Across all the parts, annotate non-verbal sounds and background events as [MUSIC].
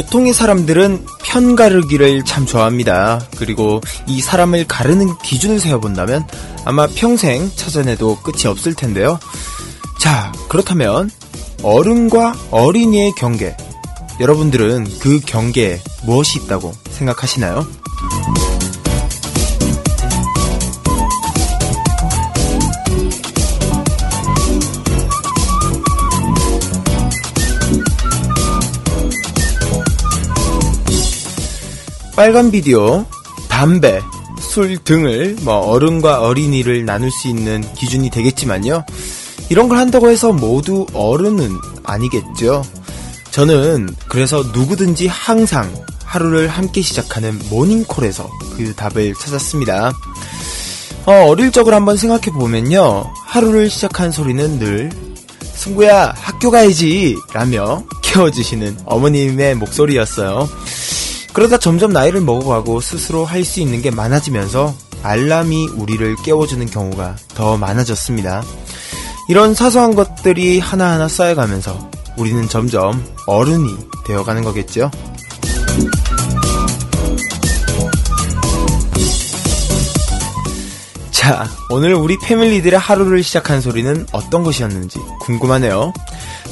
보통의 사람들은 편가르기를 참 좋아합니다. 그리고 이 사람을 가르는 기준을 세워본다면 아마 평생 찾아내도 끝이 없을 텐데요. 자, 그렇다면 어른과 어린이의 경계. 여러분들은 그 경계에 무엇이 있다고 생각하시나요? 빨간 비디오, 담배, 술 등을 뭐 어른과 어린이를 나눌 수 있는 기준이 되겠지만요. 이런 걸 한다고 해서 모두 어른은 아니겠죠. 저는 그래서 누구든지 항상 하루를 함께 시작하는 모닝콜에서 그 답을 찾았습니다. 어, 릴 적을 한번 생각해 보면요. 하루를 시작한 소리는 늘 승구야 학교 가야지 라며 [LAUGHS] 깨워주시는 어머님의 목소리였어요. 그러다 점점 나이를 먹어가고 스스로 할 수 있는 게 많아지면서 알람이 우리를 깨워주는 경우가 더 많아졌습니다. 이런 사소한 것들이 하나하나 쌓여가면서 우리는 점점 어른이 되어가는 거겠죠? 자, 오늘 우리 패밀리들의 하루를 시작한 소리는 어떤 것이었는지 궁금하네요.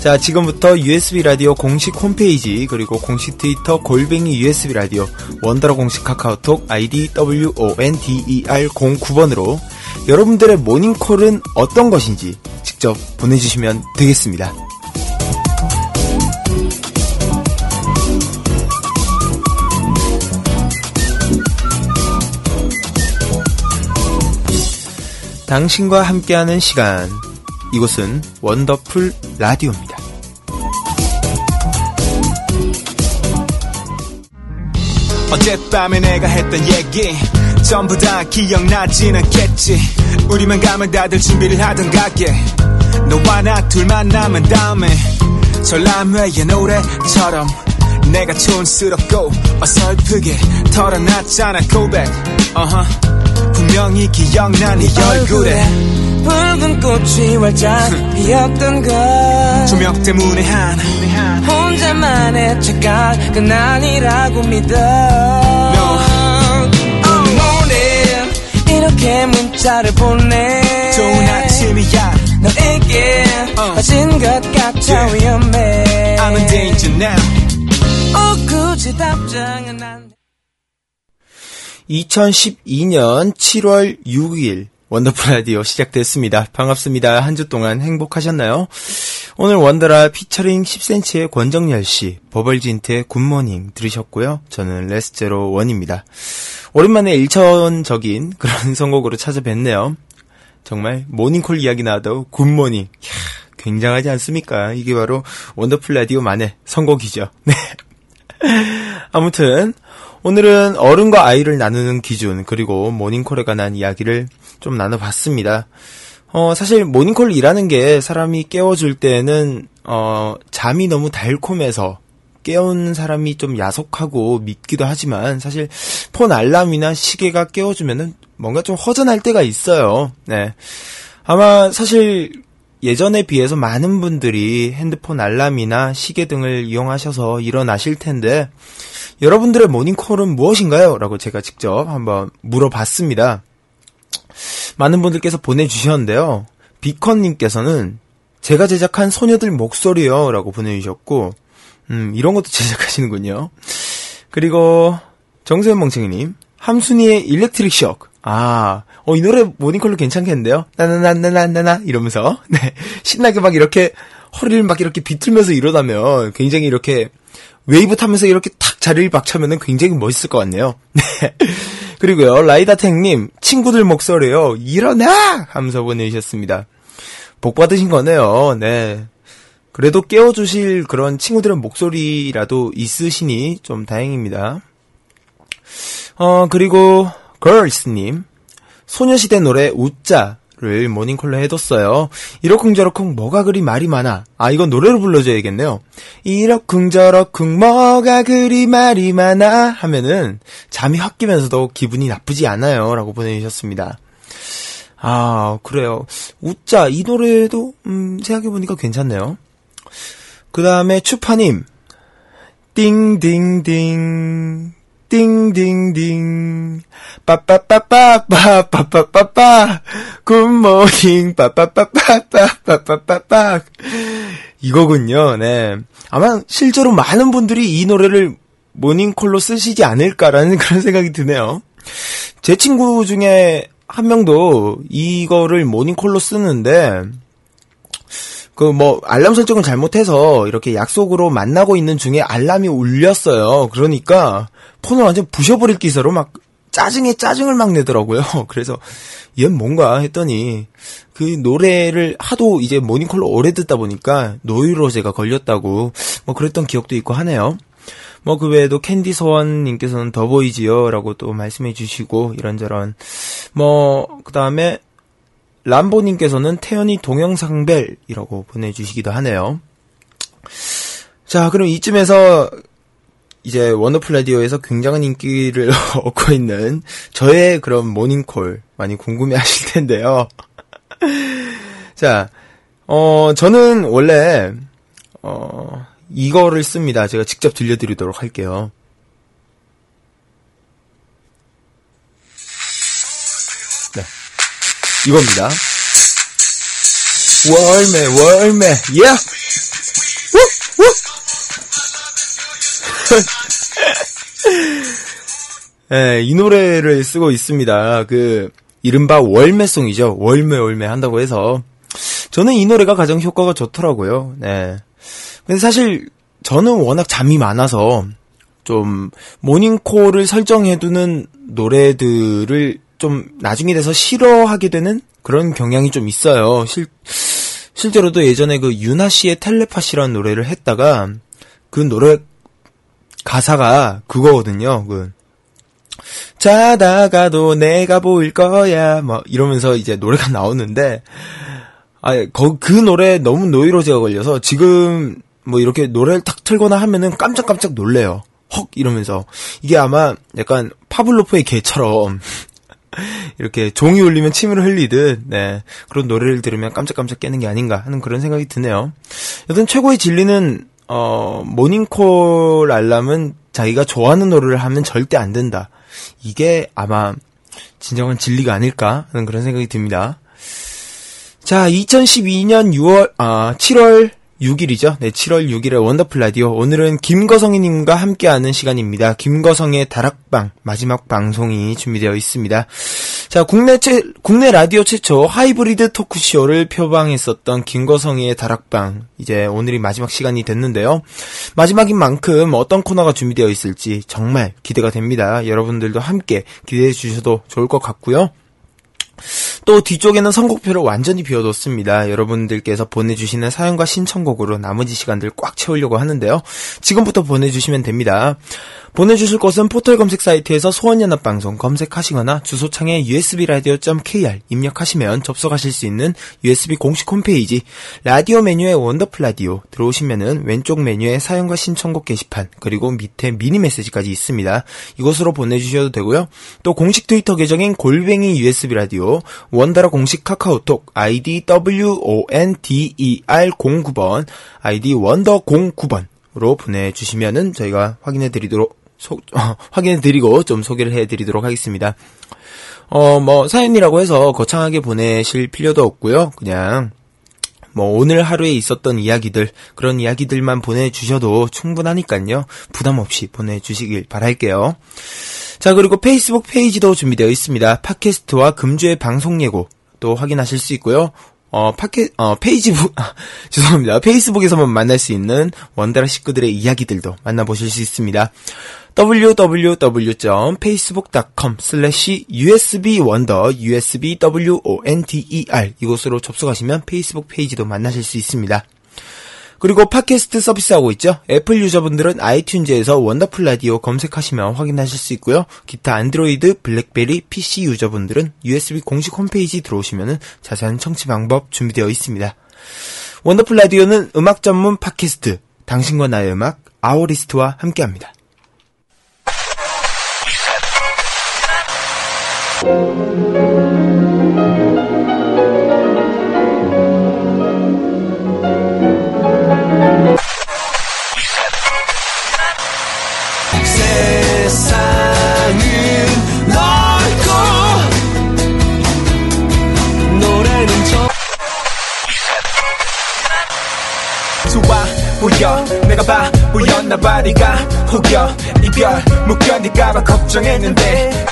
자, 지금부터 USB 라디오 공식 홈페이지, 그리고 공식 트위터 골뱅이 USB 라디오, 원더러 공식 카카오톡 아이디 WONDER 09번으로 여러분들의 모닝콜은 어떤 것인지 직접 보내주시면 되겠습니다. 당신과 함께하는 시간. 이곳은 원더풀 라디오입니다. 어젯밤에 내가 했던 얘기 전부 다 기억나진 않겠지 우리만 가면 다들 준비를 하던 가게 너와 나 둘만 남은 다음에 전람회의 노래처럼 내가 촌스럽고 어설프게 털어놨잖아 고백 uh-huh. 분명히 기억나 네 얼굴에 붉은 꽃이 활짝 피었던 걸. 조명 때문에 한 혼자만의 착각은 아니라고 믿어. No. 오늘 이렇게 문자를 보내. 좋은 아침이야. 너에게 uh. 빠진 것 같아 yeah. 위험해. I'm in danger now. 어, 굳이 답장은 안 2012년 7월 6일 원더풀 라디오 시작됐습니다. 반갑습니다. 한 주 동안 행복하셨나요? 오늘 원더라 피처링 10cm의 권정열 씨, 버벌진트의 Good Morning 들으셨고요. 저는 레스제로 원입니다. 오랜만에 일차원적인 그런 [LAUGHS] 선곡으로 찾아뵀네요. 정말 모닝콜 이야기 나와도 Good Morning. 이야, 굉장하지 않습니까? 이게 바로 원더풀 라디오만의 선곡이죠. [LAUGHS] 네. 아무튼 오늘은 어른과 아이를 나누는 기준 그리고 모닝콜에 관한 이야기를 좀 나눠봤습니다. 어, 사실 모닝콜 일하는 게 사람이 깨워줄 때는 어, 잠이 너무 달콤해서 깨운 사람이 좀 야속하고 밉기도 하지만 사실 폰 알람이나 시계가 깨워주면은 뭔가 좀 허전할 때가 있어요. 네. 아마 사실 예전에 비해서 많은 분들이 핸드폰 알람이나 시계 등을 이용하셔서 일어나실 텐데 여러분들의 모닝콜은 무엇인가요? 라고 제가 직접 한번 물어봤습니다. 많은 분들께서 보내주셨는데요. 비컨님께서는 제가 제작한 소녀들 목소리요. 라고 보내주셨고, 음, 이런 것도 [LAUGHS] 제작하시는군요. 그리고 정세현 멍청이님, 함순이의 일렉트릭 셔크. 아, 어, 이 노래 모닝콜로 괜찮겠는데요? 나나나나나나 이러면서, [LAUGHS] 네. 신나게 막 이렇게 허리를 막 이렇게 비틀면서 일어나면 굉장히 이렇게 웨이브 타면서 이렇게 탁 자리를 박차면은 굉장히 멋있을 것 같네요. [LAUGHS] 네. 그리고요, 라이다탱님, 친구들 목소리요, 일어나! 하면서 보내주셨습니다. 복 받으신 거네요, 네. 그래도 깨워주실 그런 친구들의 목소리라도 있으시니 좀 다행입니다. 어, 그리고, 걸스님, 소녀시대 노래 웃자 를 모닝콜로 해뒀어요. 이러쿵저러쿵 뭐가 그리 말이 많아. 아 이건 노래로 불러줘야겠네요. 이러쿵저러쿵 뭐가 그리 말이 많아 하면은 잠이 확 깨면서도 기분이 나쁘지 않아요. 라고 보내주셨습니다. 아 그래요. 웃자 이 노래도 음, 생각해보니까 괜찮네요. 그 다음에 추파님 띵띵띵 띵띵띵 빠빠빠빠빠빠빠빠빠 Good morning 빠빠빠빠빠빠빠빠 이거군요. 네. 아마 실제로 많은 분들이 이 노래를 모닝콜로 쓰시지 않을까라는 그런 생각이 드네요. 제 친구 중에 한 명도 이거를 모닝콜로 쓰는데 그 뭐 알람 설정을 잘못해서 이렇게 약속으로 만나고 있는 중에 알람이 울렸어요. 그러니까 폰을 완전 부셔버릴 기세로 막 짜증에 짜증을 막 내더라고요. [LAUGHS] 그래서 얘 뭔가 했더니 그 노래를 하도 이제 모닝콜로 오래 듣다 보니까 노이로제가 걸렸다고 뭐 그랬던 기억도 있고 하네요. 뭐 그 외에도 캔디 서원님께서는 더보이지요라고 또 말씀해 주시고 이런저런 뭐 그 다음에 람보님께서는 태연이 동영상벨이라고 보내주시기도 하네요. 자, 그럼 이쯤에서 이제 원더풀 라디오에서 굉장한 인기를 [LAUGHS] 얻고 있는 저의 그런 모닝콜 많이 궁금해 하실 텐데요. [LAUGHS] 자, 어, 저는 원래, 어, 이거를 씁니다. 제가 직접 들려드리도록 할게요. 이겁니다. 월매, 월매, 예! Yeah! [LAUGHS] 예, 이 노래를 쓰고 있습니다. 그, 이른바 월매송이죠. 월매, 월매 한다고 해서. 저는 이 노래가 가장 효과가 좋더라고요. 네. 근데 사실, 저는 워낙 잠이 많아서, 좀, 모닝콜을 설정해두는 노래들을 좀 나중에 돼서 싫어하게 되는 그런 경향이 좀 있어요. 실, 실제로도 예전에 그 유나 씨의 텔레파시라는 노래를 했다가, 그 노래 가사가 그거거든요. 그 자다가도 내가 보일 거야. 뭐 이러면서 이제 노래가 [LAUGHS] 나오는데 아, 그 노래 너무 노이로제가 걸려서 지금 뭐 이렇게 노래를 탁 틀거나 하면은 깜짝깜짝 놀래요. 헉 이러면서 이게 아마 약간 파블로프의 개처럼 [LAUGHS] 이렇게 종이 울리면 침을 흘리듯 네 그런 노래를 들으면 깜짝깜짝 깨는 게 아닌가 하는 그런 생각이 드네요. 여튼 최고의 진리는 어, 모닝콜 알람은 자기가 좋아하는 노래를 하면 절대 안 된다. 이게 아마 진정한 진리가 아닐까 하는 그런 생각이 듭니다. 자, 2012년 6월, 아, 7월 6일이죠. 네, 7월 6일에 원더풀 라디오. 오늘은 김거성이님과 함께하는 시간입니다. 김거성의 다락방 마지막 방송이 준비되어 있습니다. 자, 국내 최, 국내 라디오 최초 하이브리드 토크쇼를 표방했었던 김거성의 다락방. 이제 오늘이 마지막 시간이 됐는데요. 마지막인 만큼 어떤 코너가 준비되어 있을지 정말 기대가 됩니다. 여러분들도 함께 기대해 주셔도 좋을 것 같고요. 또 뒤쪽에는 선곡표를 완전히 비워뒀습니다. 여러분들께서 보내주시는 사연과 신청곡으로 나머지 시간들 꽉 채우려고 하는데요. 지금부터 보내주시면 됩니다. 보내주실 곳은 포털 검색 사이트에서 소원연합방송 검색하시거나 주소창에 usbradio.kr 입력하시면 접속하실 수 있는 USB 공식 홈페이지 라디오 메뉴의 원더풀 라디오 들어오시면은 왼쪽 메뉴에 사연과 신청곡 게시판 그리고 밑에 미니 메시지까지 있습니다. 이곳으로 보내주셔도 되고요. 또 공식 트위터 계정인 골뱅이 USB 라디오 원더라 공식 카카오톡 아이디 WONDER 09번 아이디 원더 09번으로 보내주시면은 저희가 확인해 드리도록 소, 어, [LAUGHS] 확인해 드리고 좀 소개를 해 드리도록 하겠습니다. 어, 뭐, 사연이라고 해서 거창하게 보내실 필요도 없고요. 그냥, 뭐, 오늘 하루에 있었던 이야기들, 그런 이야기들만 보내주셔도 충분하니까요. 부담 없이 보내주시길 바랄게요. 자, 그리고 페이스북 페이지도 준비되어 있습니다. 팟캐스트와 금주의 방송 예고 또 확인하실 수 있고요. 어, 팟캐, 어, 페이지북, 아, [LAUGHS] 죄송합니다. 페이스북에서만 만날 수 있는 원더라 식구들의 이야기들도 만나보실 수 있습니다. www.facebook.com slash usbwonder, usbwonder 이곳으로 접속하시면 페이스북 페이지도 만나실 수 있습니다. 그리고 팟캐스트 서비스하고 있죠. 애플 유저분들은 아이튠즈에서 원더풀 라디오 검색하시면 확인하실 수 있고요. 기타 안드로이드, 블랙베리, PC 유저분들은 USB 공식 홈페이지 들어오시면 자세한 청취 방법 준비되어 있습니다. 원더풀 라디오는 음악 전문 팟캐스트, 당신과 나의 음악, 아워리스트와 함께합니다. 보여 내가 바보였나봐 네가 혹여 이별 묶여 네가 봐 걱정했는데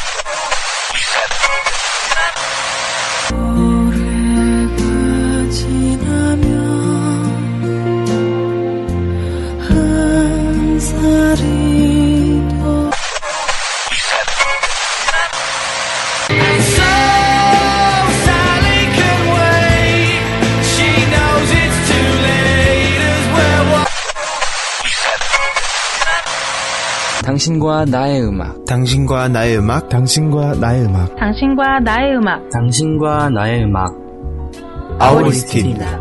오 당신과 나의 음악. 당신과 나의 음악, 당신과 나의 음악. 당신과 나의 음악. 당신과 나의 음악. 아우리스트입니다.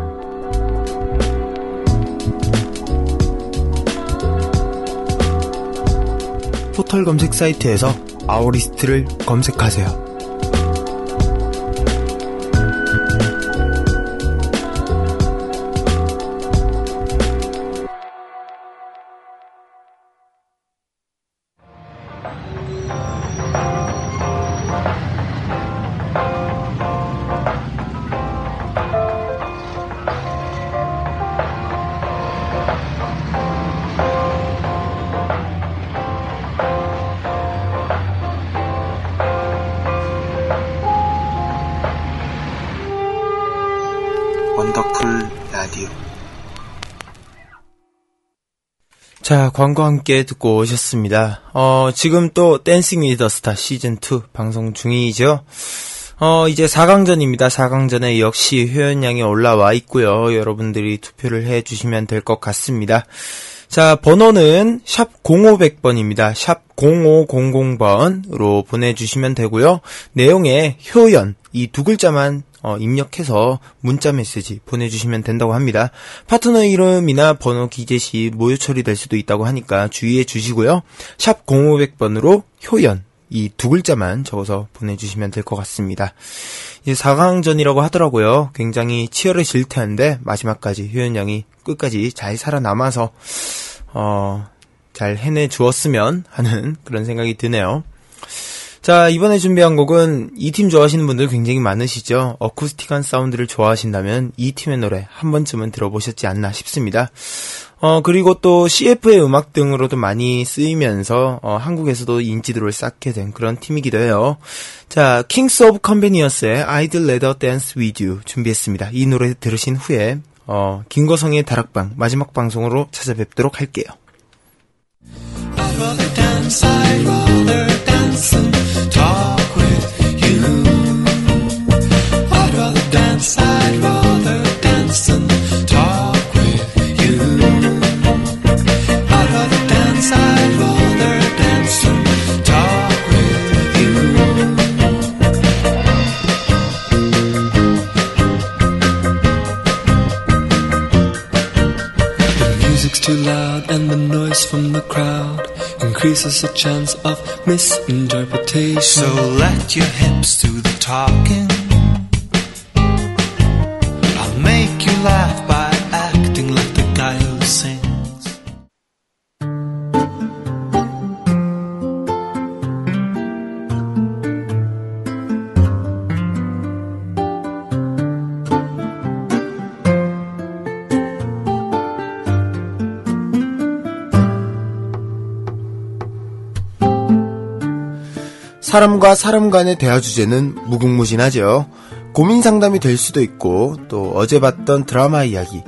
포털 검색 사이트에서 아우리스트를 검색하세요. 광고 함께 듣고 오셨습니다. 어, 지금 또 댄싱 위더 스타 시즌2 방송 중이죠. 어, 이제 4강전입니다. 4강전에 역시 회원량이 올라와 있고요. 여러분들이 투표를 해 주시면 될 것 같습니다. 자, 번호는 샵 0500번입니다. 샵 0500번으로 보내주시면 되고요. 내용에 효연, 이 두 글자만 어, 입력해서 문자 메시지 보내주시면 된다고 합니다. 파트너 이름이나 번호 기재 시 모유 처리될 수도 있다고 하니까 주의해 주시고요. 샵 0500번으로 효연, 이 두 글자만 적어서 보내주시면 될 것 같습니다. 이제 4강전이라고 하더라고요. 굉장히 치열해질 텐데 마지막까지 효연 양이 끝까지 잘 살아남아서 어, 잘 해내 주었으면 하는 [LAUGHS] 그런 생각이 드네요. 자, 이번에 준비한 곡은 이 팀 좋아하시는 분들 굉장히 많으시죠? 어쿠스틱한 사운드를 좋아하신다면 이 팀의 노래 한 번쯤은 들어보셨지 않나 싶습니다. 어, 그리고 또 CF의 음악 등으로도 많이 쓰이면서, 어, 한국에서도 인지도를 쌓게 된 그런 팀이기도 해요. 자, Kings of Convenience의 I'd Rather Dance With You 준비했습니다. 이 노래 들으신 후에, 어, 김거성의 다락방 마지막 방송으로 찾아뵙도록 할게요. Dance, too loud and the noise from the crowd increases the chance of misinterpretation. So let your hips do the talking. I'll make you laugh by 사람과 사람 간의 대화 주제는 무궁무진하죠. 고민 상담이 될 수도 있고, 또 어제 봤던 드라마 이야기,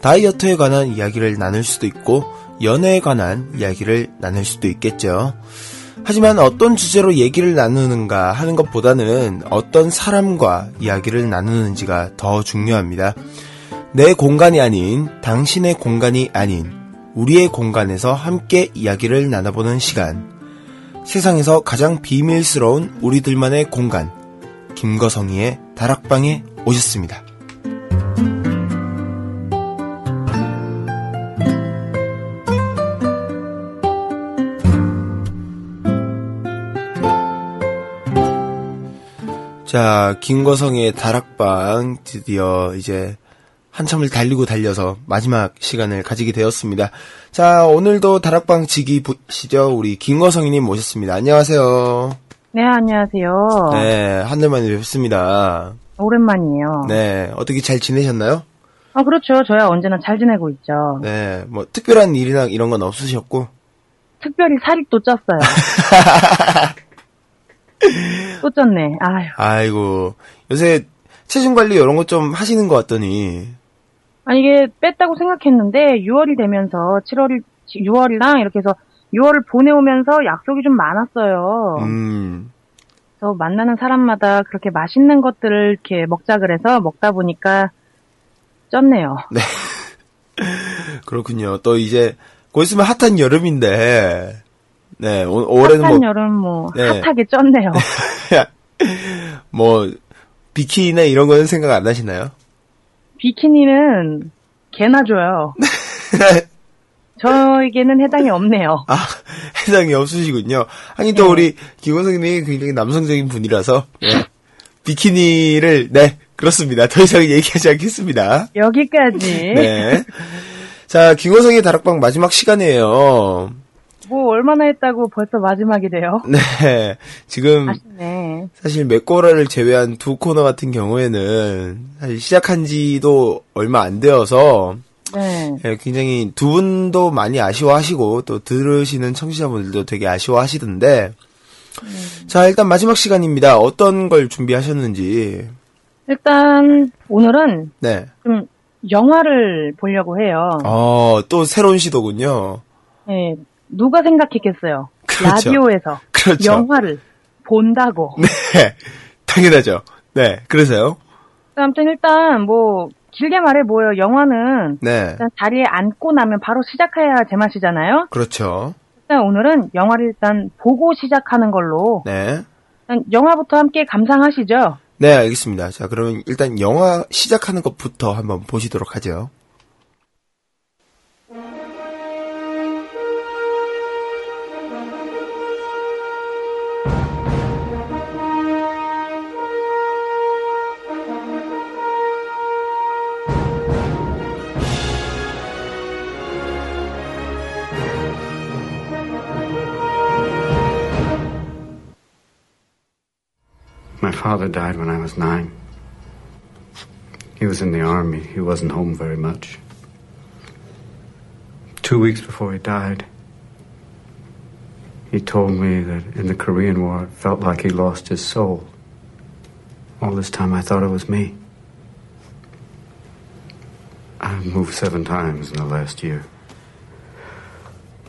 다이어트에 관한 이야기를 나눌 수도 있고, 연애에 관한 이야기를 나눌 수도 있겠죠. 하지만 어떤 주제로 얘기를 나누는가 하는 것보다는 어떤 사람과 이야기를 나누는지가 더 중요합니다. 내 공간이 아닌 당신의 공간이 아닌 우리의 공간에서 함께 이야기를 나눠보는 시간. 세상에서 가장 비밀스러운 우리들만의 공간. 김거성이의 다락방에 오셨습니다. 자, 김거성의 다락방 드디어 이제 한참을 달리고 달려서 마지막 시간을 가지게 되었습니다. 자, 오늘도 다락방 지기 보시죠. 우리 김거성이님 모셨습니다. 안녕하세요. 네, 안녕하세요. 네, 한달 만에 뵙습니다. 오랜만이에요. 네, 어떻게 잘 지내셨나요? 아, 그렇죠. 저야 언제나 잘 지내고 있죠. 네, 뭐 특별한 일이나 이런 건 없으셨고. 특별히 살이 또 쪘어요. [LAUGHS] 또 쪘네. 아유. 아이고 요새 체중 관리 이런 거 좀 하시는 것 같더니. 아니, 이게 뺐다고 생각했는데, 6월이 되면서 7월이, 6월이랑 이렇게 해서 6월을 보내오면서 약속이 좀 많았어요. 음, 그래서 만나는 사람마다 그렇게 맛있는 것들을 이렇게 먹자 그래서 먹다 보니까 쪘네요. [LAUGHS] 그렇군요. 또 이제 곧 있으면 핫한 여름인데. 네, 올- 올해는 핫한 뭐 여름 뭐 네. 핫하게 쪘네요. [LAUGHS] 뭐 비키니나 이런 거는 생각 안 하시나요? 비키니는 개나 줘요. [LAUGHS] 저에게는 해당이 없네요. 아, 해당이 없으시군요. 아니, 또 네. 우리 김원성님이 굉장히 남성적인 분이라서, 네. 비키니를, 네, 그렇습니다. 더 이상 얘기하지 않겠습니다. 여기까지. 네. 자, 김원성의 다락방 마지막 시간이에요. 뭐 얼마나 했다고 벌써 마지막이 돼요? [LAUGHS] 네. 지금, 아쉽네. 사실 맥고라를 제외한 두 코너 같은 경우에는, 사실 시작한 지도 얼마 안 되어서, 네. 예, 굉장히 두 분도 많이 아쉬워하시고 또 들으시는 청취자분들도 되게 아쉬워하시던데 자 일단 마지막 시간입니다. 어떤 걸 준비하셨는지 일단 오늘은 네. 좀 영화를 보려고 해요. 어 또 새로운 시도군요. 네. 누가 생각했겠어요? 그렇죠. 라디오에서 그렇죠. 영화를 본다고. 네 당연하죠. 네 그래서요. 아무튼 일단 뭐 길게 말해 뭐예요. 영화는 네 일단 자리에 앉고 나면 바로 시작해야 제맛이잖아요. 그렇죠. 일단 오늘은 영화를 일단 보고 시작하는 걸로 네. 일단 영화부터 함께 감상하시죠. 네, 알겠습니다. 자, 그러면 일단 영화 시작하는 것부터 한번 보시도록 하죠. Father died when I was nine. He was in the army. He wasn't home very much. Two weeks before he died, he told me that in the Korean War it felt like he lost his soul. All this time I thought it was me. I've moved seven times in the last year.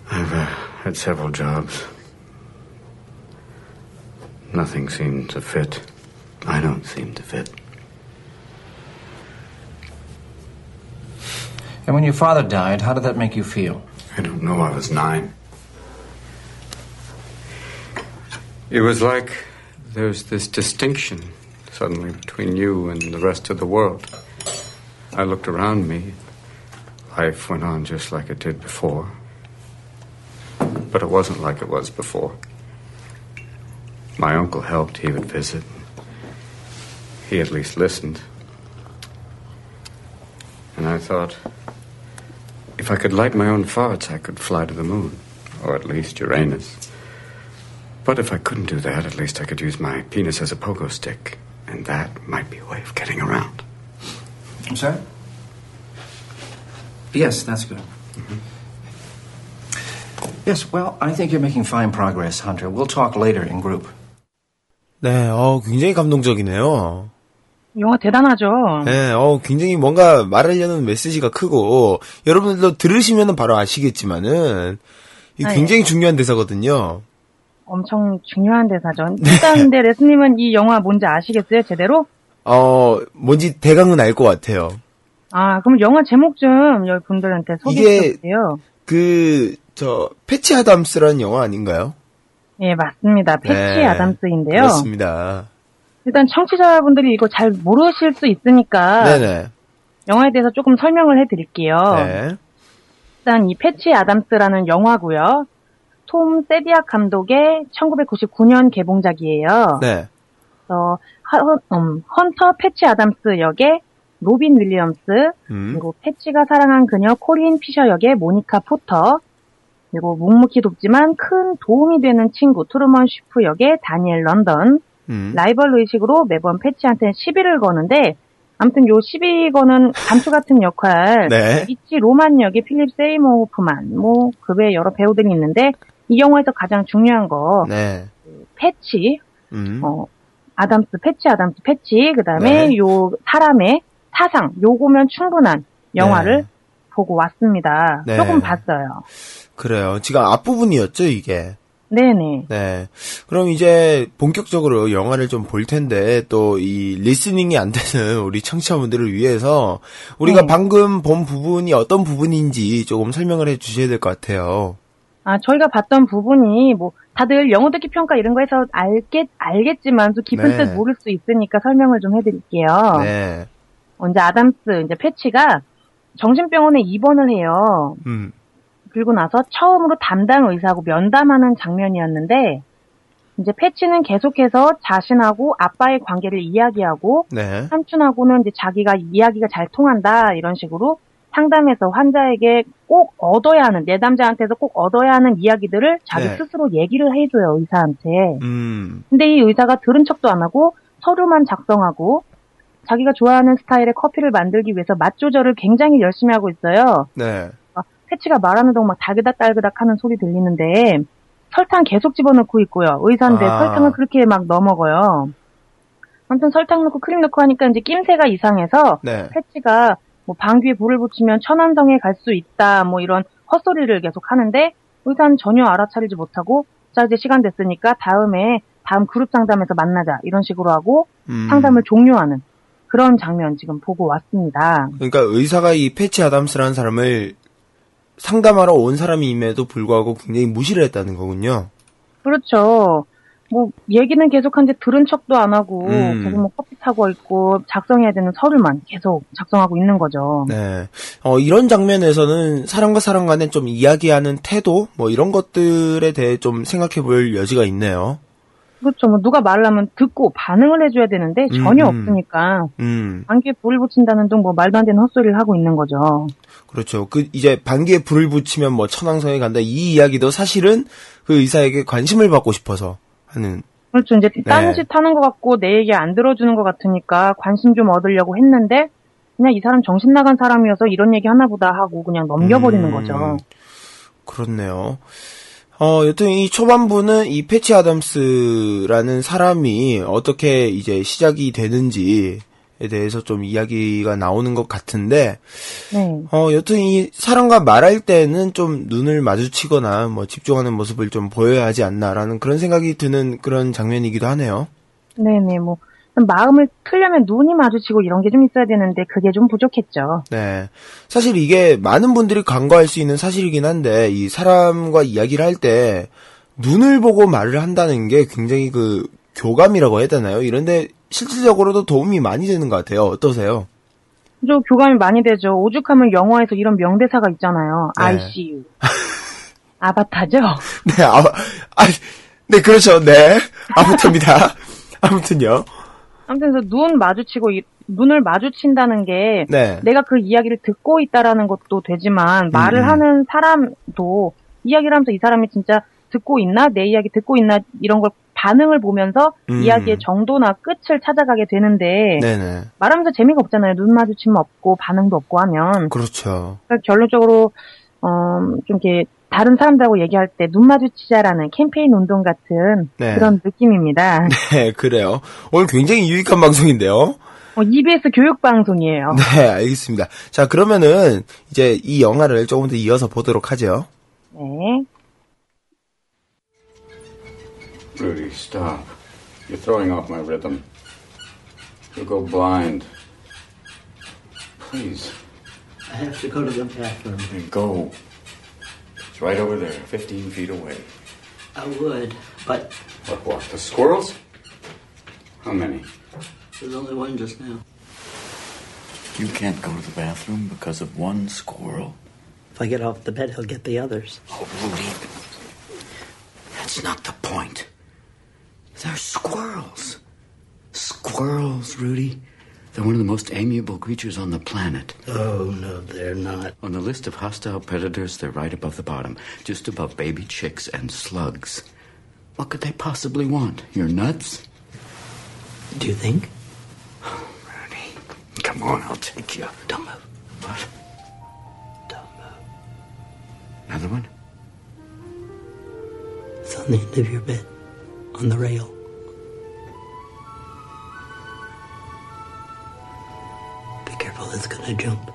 I've uh, had several jobs. Nothing seemed to fit. I don't seem to fit. And when your father died, how did that make you feel? I don't know. I was nine. It was like there's this distinction suddenly between you and the rest of the world. I looked around me. Life went on just like it did before. But it wasn't like it was before. My uncle helped. He would visit He at least listened. And I thought, if I could light my own farts, I could fly to the moon, or at least Uranus. But if I couldn't do that, at least I could use my penis as a pogo stick, and that might be a way of getting around. I'm sorry? Yes, that's good. Yes, well, I think you're making fine progress, Hunter. We'll talk later in group. 네, 어, 굉장히 감동적이네요. 영화 대단하죠. 네, 어, 굉장히 뭔가 말하려는 메시지가 크고, 여러분들도 들으시면 바로 아시겠지만은, 이 네. 굉장히 중요한 대사거든요. 엄청 중요한 대사죠. 일단 근데 레스님은 이 영화 뭔지 아시겠어요? 제대로? 어, 뭔지 대강은 알 것 같아요. 아, 그럼 영화 제목 좀 여러분들한테 소개해 주세요. 그, 저, 패치 아담스라는 영화 아닌가요? 예, 맞습니다. 패치 네, 아담스인데요. 그렇습니다. 일단 청취자분들이 이거 잘 모르실 수 있으니까 네네. 영화에 대해서 조금 설명을 해드릴게요. 네. 일단 이 패치 아담스라는 영화고요. 톰 세디악 감독의 1999년 개봉작이에요. 네. 그래서 하- 음, 헌터 패치 아담스 역의 로빈 윌리엄스, 음. 그리고 패치가 사랑한 그녀 코린 피셔 역의 모니카 포터, 그리고 묵묵히 돕지만 큰 도움이 되는 친구 트루먼 쉬프 역의 다니엘 런던, 음. 라이벌 의식으로 매번 패치한테 시비를 거는데 아무튼 요 12권은 감초 같은 역할, 네. 미치 로만 역의 필립 세이모어 호프만, 뭐, 그 외에 여러 배우들이 있는데, 이 영화에서 가장 중요한 거, 네. 패치, 음. 어, 아담스, 패치, 아담스, 패치, 그 다음에 네. 요 사람의 사상, 요거면 충분한 영화를 네. 보고 왔습니다. 네. 조금 봤어요. 그래요. 지금 앞부분이었죠, 이게. 네네. 네. 그럼 이제 본격적으로 영화를 좀 볼 텐데 또 이 listening이 안 되는 우리 청취자분들을 위해서 우리가 네. 방금 본 부분이 어떤 부분인지 조금 설명을 해 주셔야 될 것 같아요. 아, 저희가 봤던 부분이, 뭐, 다들 영어 듣기 평가 이런 거 해서 알겠, 알겠지만 또 깊은 네. 뜻 모를 수 있으니까 설명을 좀 해 드릴게요. 네. 어, 이제 아담스, 이제 패치가 정신병원에 입원을 해요. 음. 그리고 나서 처음으로 담당 의사하고 면담하는 장면이었는데, 이제 패치는 계속해서 자신하고 아빠의 관계를 이야기하고, 네. 삼촌하고는 이제 자기가 이야기가 잘 통한다, 이런 식으로 상담해서 환자에게 꼭 얻어야 하는, 내담자한테서 꼭 얻어야 하는 이야기들을 자기 네. 스스로 얘기를 해줘요, 의사한테. 음. 근데 이 의사가 들은 척도 안 하고 서류만 작성하고 자기가 좋아하는 스타일의 커피를 만들기 위해서 맛 조절을 굉장히 열심히 하고 있어요. 네. 패치가 말하는 동안 막 달그닥달그닥 하는 소리 들리는데 설탕 계속 집어넣고 있고요. 의사인데 아. 설탕을 그렇게 막 넣어 먹어요. 아무튼 설탕 넣고 크림 넣고 하니까 이제 낌새가 이상해서 네. 패치가 뭐 방귀에 불을 붙이면 천안성에 갈 수 있다 뭐 이런 헛소리를 계속 하는데 의사는 전혀 알아차리지 못하고 자 이제 시간 됐으니까 다음에 다음 그룹 상담에서 만나자 이런 식으로 하고 음. 상담을 종료하는 그런 장면 지금 보고 왔습니다. 그러니까 의사가 이 패치 아담스라는 사람을 상담하러 온 사람임에도 불구하고 굉장히 무시를 했다는 거군요. 그렇죠. 뭐 얘기는 계속한데 들은 척도 안 하고 음. 계속 뭐 커피 타고 있고 작성해야 되는 서류만 계속 작성하고 있는 거죠. 네. 어, 이런 장면에서는 사람과 사람 간에 좀 이야기하는 태도, 뭐 이런 것들에 대해 좀 생각해 볼 여지가 있네요. 그렇죠. 뭐 누가 말을 하면 듣고 반응을 해줘야 되는데 전혀 음, 음. 없으니까 음, 안귀에 불을 붙인다는 둥 뭐 말도 안 되는 헛소리를 하고 있는 거죠. 그렇죠. 그, 이제 반기에 불을 붙이면 뭐 천왕성에 간다. 이 이야기도 사실은 그 의사에게 관심을 받고 싶어서 하는, 그렇죠. 이제 네. 딴짓 하는 것 같고 내 얘기 안 들어주는 것 같으니까 관심 좀 얻으려고 했는데 그냥 이 사람 정신 나간 사람이어서 이런 얘기 하나 보다 하고 그냥 넘겨버리는 음. 거죠. 그렇네요. 어, 여튼 이 초반부는 이 패치 아담스라는 사람이 어떻게 이제 시작이 되는지에 대해서 좀 이야기가 나오는 것 같은데, 네. 어, 여튼 이 사람과 말할 때는 좀 눈을 마주치거나 뭐 집중하는 모습을 좀 보여야 하지 않나라는 그런 생각이 드는 그런 장면이기도 하네요. 네네, 뭐, 마음을 틀려면 눈이 마주치고 이런 게 좀 있어야 되는데 그게 좀 부족했죠. 네. 사실 이게 많은 분들이 간과할 수 있는 사실이긴 한데, 이 사람과 이야기를 할 때, 눈을 보고 말을 한다는 게 굉장히 그, 교감이라고 해야 되나요? 이런데, 실질적으로도 도움이 많이 되는 것 같아요. 어떠세요? 좀 교감이 많이 되죠. 오죽하면 영화에서 이런 명대사가 있잖아요. 네. I see you. [LAUGHS] 아바타죠? 네, 아, 아, 네, 그렇죠. 네. 아무튼입니다. [LAUGHS] 아무튼요. 아무튼 그래서 눈 마주치고 이- 눈을 마주친다는 게 네. 내가 그 이야기를 듣고 있다라는 것도 되지만 말을 음. 하는 사람도 이야기를 하면서 이 사람이 진짜 듣고 있나 내 이야기 듣고 있나 이런 걸 반응을 보면서 음. 이야기의 정도나 끝을 찾아가게 되는데 네네. 말하면서 재미가 없잖아요. 눈 마주치면 없고 반응도 없고 하면 그렇죠. 그러니까 결론적으로 어, 좀 이렇게 다른 사람들하고 얘기할 때 눈 마주치자라는 캠페인 운동 같은 네. 그런 느낌입니다. [LAUGHS] 네, 그래요. 오늘 굉장히 유익한 방송인데요. 어, EBS 교육 방송이에요. 네, 알겠습니다. 자, 그러면은, 이제 이 영화를 조금 더 이어서 보도록 하죠. 네. Rudy, stop. You're throwing off my rhythm. You'll go blind. Please, I have to go to the bathroom. go. It's right over there, 15 feet away. I would, but What, what, the squirrels? How many? there's only one just now. You can't go to the bathroom because of one squirrel. If I get off the bed, he'll get the others. Oh, Rudy. That's not the point. They're squirrels. Squirrels, Rudy? They're one of the most amiable creatures on the planet. Oh, no, they're not. On the list of hostile predators, they're right above the bottom, just above baby chicks and slugs. What could they possibly want? Your nuts? Do you think? Rudy, come on, I'll take you. Don't move. What? Don't move. Another one? It's on the end of your bed, on the rail. apple is gonna jump.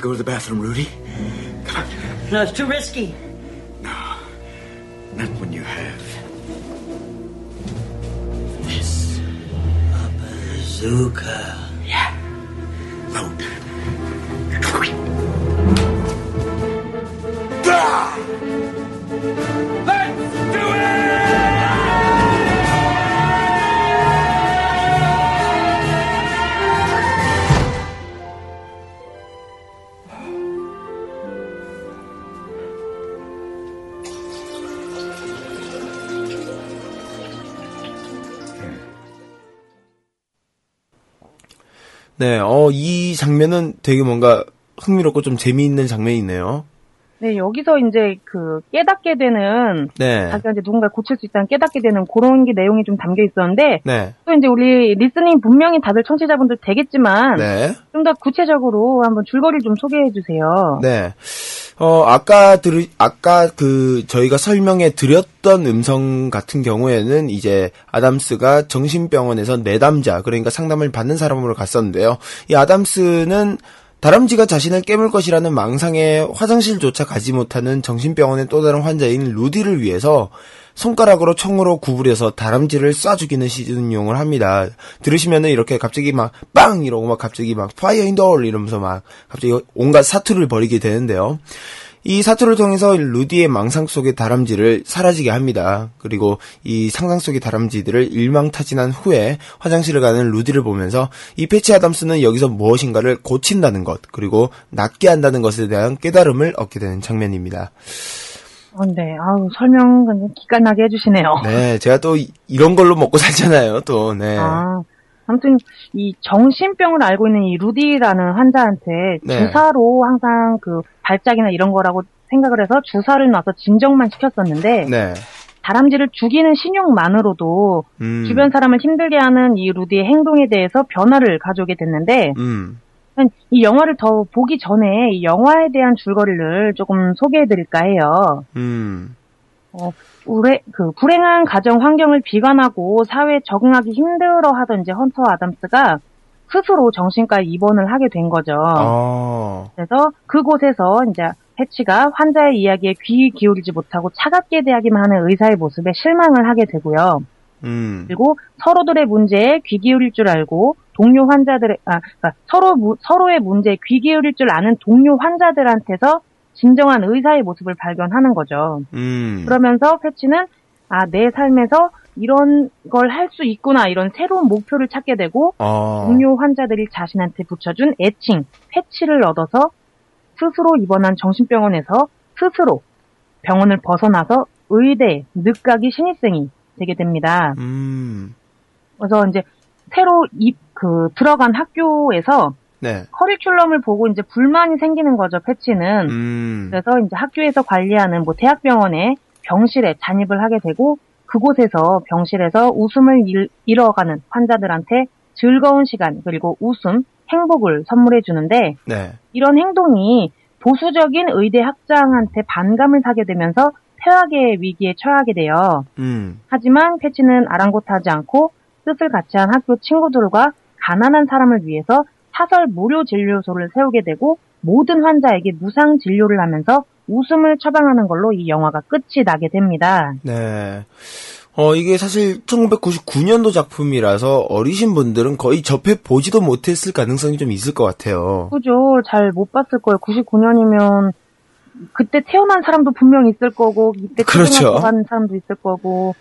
To go to the bathroom, Rudy. Come on. No, it's too risky. No, not when you have. This. A bazooka. Yeah. Load. 네, 어, 이 장면은 되게 뭔가 흥미롭고 좀 재미있는 장면이네요. 네, 여기서 이제 그 깨닫게 되는 네. 자기가 이제 누군가 고칠 수 있다는 깨닫게 되는 그런 게 내용이 좀 담겨 있었는데 네. 또 이제 우리 리스닝 분명히 다들 청취자분들 되겠지만 네. 좀더 구체적으로 한번 줄거리 좀 소개해 주세요. 네. 어, 아까 들, 아까 그, 저희가 설명해 드렸던 음성 같은 경우에는 이제 아담스가 정신병원에서 내담자, 그러니까 상담을 받는 사람으로 갔었는데요. 이 아담스는 다람쥐가 자신을 깨물 것이라는 망상에 화장실조차 가지 못하는 정신병원의 또 다른 환자인 루디를 위해서 손가락으로 총으로 구부려서 다람쥐를 쏴 죽이는 시늉을 합니다. 들으시면은 이렇게 갑자기 막 빵 이러고 막 갑자기 막 fire in the hole 이러면서 막 갑자기 온갖 사투를 벌이게 되는데요. 이 사투를 통해서 루디의 망상 속의 다람쥐를 사라지게 합니다. 그리고 이 상상 속의 다람쥐들을 일망타진한 후에 화장실을 가는 루디를 보면서 이 패치 아담스는 여기서 무엇인가를 고친다는 것, 그리고 낫게 한다는 것에 대한 깨달음을 얻게 되는 장면입니다. 어, 네, 아우 설명 그냥 기가 나게 해주시네요. 네, 제가 또 이- 이런 걸로 먹고 살잖아요, 또, 네. 아, 아무튼 이 정신병을 알고 있는 이 루디라는 환자한테 네. 주사로 항상 그 발작이나 이런 거라고 생각을 해서 주사를 놔서 진정만 시켰었는데 네. 다람쥐를 죽이는 신용만으로도 음. 주변 사람을 힘들게 하는 이 루디의 행동에 대해서 변화를 가져오게 됐는데 음. 이 영화를 더 보기 전에 이 영화에 대한 줄거리를 조금 소개해드릴까 해요. 음. 어, 불행, 그, 불행한 가정 환경을 비관하고 사회에 적응하기 힘들어 하던 이제 헌터 아담스가 스스로 정신과 입원을 하게 된 거죠. 어. 그래서 그곳에서 이제 해치가 환자의 이야기에 귀 기울이지 못하고 차갑게 대하기만 하는 의사의 모습에 실망을 하게 되고요. 음. 그리고 서로들의 문제에 귀 기울일 줄 알고 동료 환자들의 아 그러니까 서로 무- 서로의 문제에 귀 기울일 줄 아는 동료 환자들한테서 진정한 의사의 모습을 발견하는 거죠. 음. 그러면서 패치는 아 내 삶에서 이런 걸 할 수 있구나 이런 새로운 목표를 찾게 되고 어. 동료 환자들이 자신한테 붙여준 애칭 패치를 얻어서 스스로 입원한 정신병원에서 스스로 병원을 벗어나서 의대 늦가기 신입생이 되게 됩니다. 음. 그래서 이제 새로 입, 그, 들어간 학교에서 네. 커리큘럼을 보고 이제 불만이 생기는 거죠, 패치는. 음. 그래서 이제 학교에서 관리하는 뭐 대학병원의 병실에 잔입을 하게 되고 그곳에서 병실에서 웃음을 잃, 잃어가는 환자들한테 즐거운 시간 그리고 웃음, 행복을 선물해 주는데 네. 이런 행동이 보수적인 의대 학장한테 반감을 사게 되면서 폐악의 위기에 처하게 돼요. 음. 하지만 패치는 아랑곳하지 않고 뜻을 같이 한 학교 친구들과 가난한 사람을 위해서 사설 무료 진료소를 세우게 되고 모든 환자에게 무상 진료를 하면서 웃음을 처방하는 걸로 이 영화가 끝이 나게 됩니다. 네. 어, 이게 사실 1999년도 작품이라서 어리신 분들은 거의 접해 보지도 못했을 가능성이 좀 있을 것 같아요. 그죠? 잘 못 봤을 거예요. 99년이면 그때 태어난 사람도 분명 있을 거고 이때 그렇죠. 간 사람도 있을 거고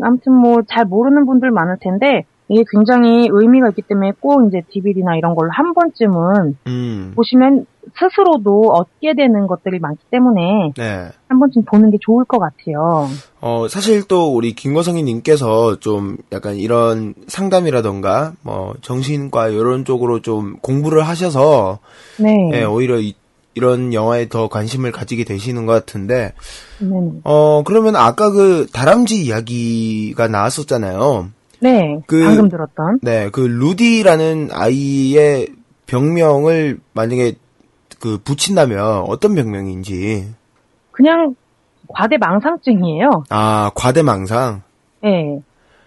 아무튼 뭐 잘 모르는 분들 많을 텐데 이게 굉장히 의미가 있기 때문에 꼭 이제 DVD나 이런 걸로 한 번쯤은 음. 보시면 스스로도 얻게 되는 것들이 많기 때문에 네. 한 번쯤 보는 게 좋을 것 같아요. 어, 사실 또 우리 김거성이 님께서 좀 약간 이런 상담이라던가 뭐 정신과 이런 쪽으로 좀 공부를 하셔서 네. 예, 오히려 이, 이런 영화에 더 관심을 가지게 되시는 것 같은데 네. 어, 그러면 아까 그 다람쥐 이야기가 나왔었잖아요. 네. 그- 방금 들었던. 네, 그 루디라는 아이의 병명을 만약에 그 붙인다면 어떤 병명인지. 그냥 과대 망상증이에요. 아, 과대망상. 예.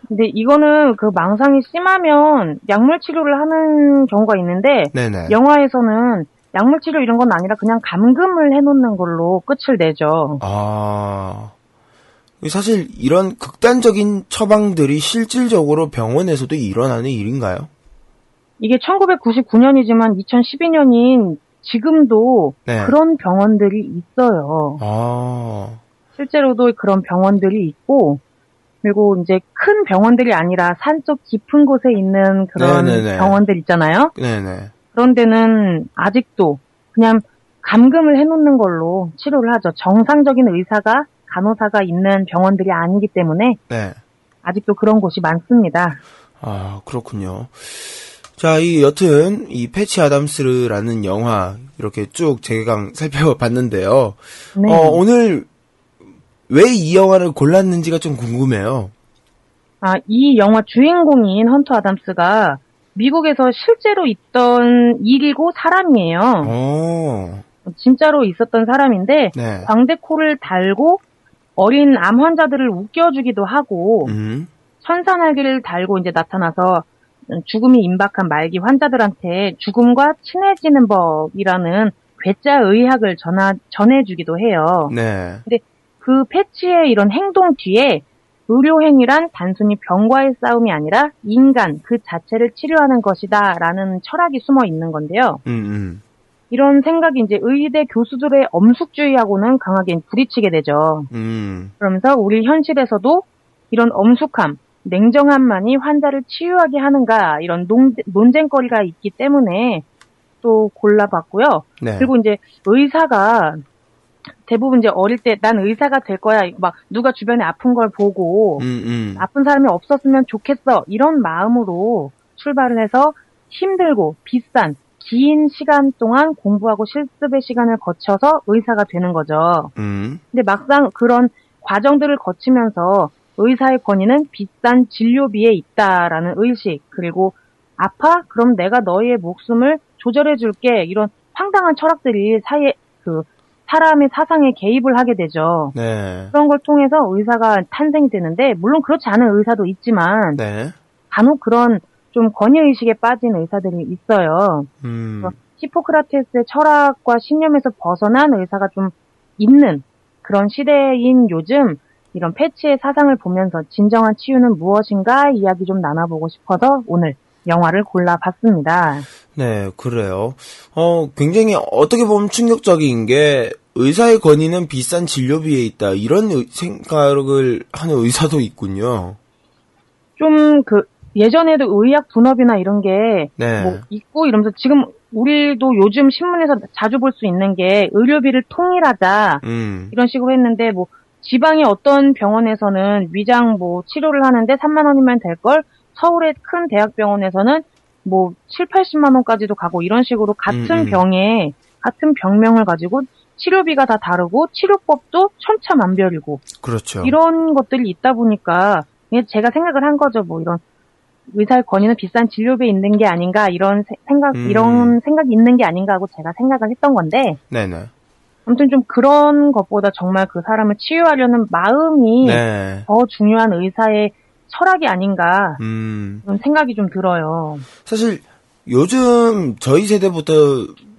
근데 이거는 그 망상이 심하면 약물 치료를 하는 경우가 있는데 네네. 영화에서는 약물 치료 이런 건 아니라 그냥 감금을 해놓는 걸로 끝을 내죠. 아. 사실 이런 극단적인 처방들이 실질적으로 병원에서도 일어나는 일인가요? 이게 1999년이지만 2012년인 지금도 네. 그런 병원들이 있어요. 아. 실제로도 그런 병원들이 있고 그리고 이제 큰 병원들이 아니라 산속 깊은 곳에 있는 그런 네네네. 병원들 있잖아요. 네네. 그런 데는 아직도 그냥 감금을 해놓는 걸로 치료를 하죠. 정상적인 의사가 간호사가 있는 병원들이 아니기 때문에 네. 아직도 그런 곳이 많습니다. 아, 그렇군요. 자, 이 여튼 이 패치 아담스라는 영화 이렇게 쭉 제가 살펴봤는데요. 네. 어, 오늘 왜 이 영화를 골랐는지가 좀 궁금해요. 아, 이 영화 주인공인 헌터 아담스가 미국에서 실제로 있던 일이고 사람이에요. 어. 진짜로 있었던 사람인데 네. 광대코를 달고 어린 암 환자들을 웃겨주기도 하고 음. 천사 날개를 달고 이제 나타나서 죽음이 임박한 말기 환자들한테 죽음과 친해지는 법이라는 괴짜 의학을 전하, 전해주기도 해요. 네. 그 패치의 이런 행동 뒤에 의료행위란 단순히 병과의 싸움이 아니라 인간 그 자체를 치료하는 것이다 라는 철학이 숨어 있는 건데요. 음, 음. 이런 생각이 이제 의대 교수들의 엄숙주의하고는 강하게 부딪히게 되죠. 음. 그러면서 우리 현실에서도 이런 엄숙함, 냉정함만이 환자를 치유하게 하는가 이런 논, 논쟁거리가 있기 때문에 또 골라봤고요. 네. 그리고 이제 의사가 대부분 이제 어릴 때 난 의사가 될 거야 막 누가 주변에 아픈 걸 보고 음, 음. 아픈 사람이 없었으면 좋겠어 이런 마음으로 출발을 해서 힘들고 비싼 긴 시간 동안 공부하고 실습의 시간을 거쳐서 의사가 되는 거죠. 음. 근데 막상 그런 과정들을 거치면서 의사의 권위는 비싼 진료비에 있다라는 의식, 그리고 아파? 그럼 내가 너희의 목숨을 조절해줄게. 이런 황당한 철학들이 사이에, 그, 사람의 사상에 개입을 하게 되죠. 네. 그런 걸 통해서 의사가 탄생이 되는데, 물론 그렇지 않은 의사도 있지만, 네. 간혹 그런 좀 권위의식에 빠진 의사들이 있어요. 음. 히포크라테스의 철학과 신념에서 벗어난 의사가 좀 있는 그런 시대인 요즘 이런 패치의 사상을 보면서 진정한 치유는 무엇인가 이야기 좀 나눠보고 싶어서 오늘 영화를 골라봤습니다. 네, 그래요. 어, 굉장히 어떻게 보면 충격적인 게 의사의 권위는 비싼 진료비에 있다. 이런 의- 생각을 하는 의사도 있군요. 좀 그 예전에도 의학 분업이나 이런 게 네. 뭐 있고 이러면서 지금 우리도 요즘 신문에서 자주 볼 수 있는 게 의료비를 통일하자 음. 이런 식으로 했는데 뭐 지방의 어떤 병원에서는 위장 뭐 치료를 하는데 3만 원이면 될 걸 서울의 큰 대학병원에서는 뭐 7, 80만 원까지도 가고 이런 식으로 같은 음, 음. 병에 같은 병명을 가지고 치료비가 다 다르고 치료법도 천차만별이고 그렇죠. 이런 것들이 있다 보니까 제가 생각을 한 거죠. 뭐 이런 의사의 권위는 비싼 진료비에 있는 게 아닌가 이런 세- 생각 음. 이런 생각이 있는 게 아닌가 하고 제가 생각을 했던 건데 네네. 아무튼 좀 그런 것보다 정말 그 사람을 치유하려는 마음이 네. 더 중요한 의사의 철학이 아닌가 음. 그런 생각이 좀 들어요. 사실 요즘 저희 세대부터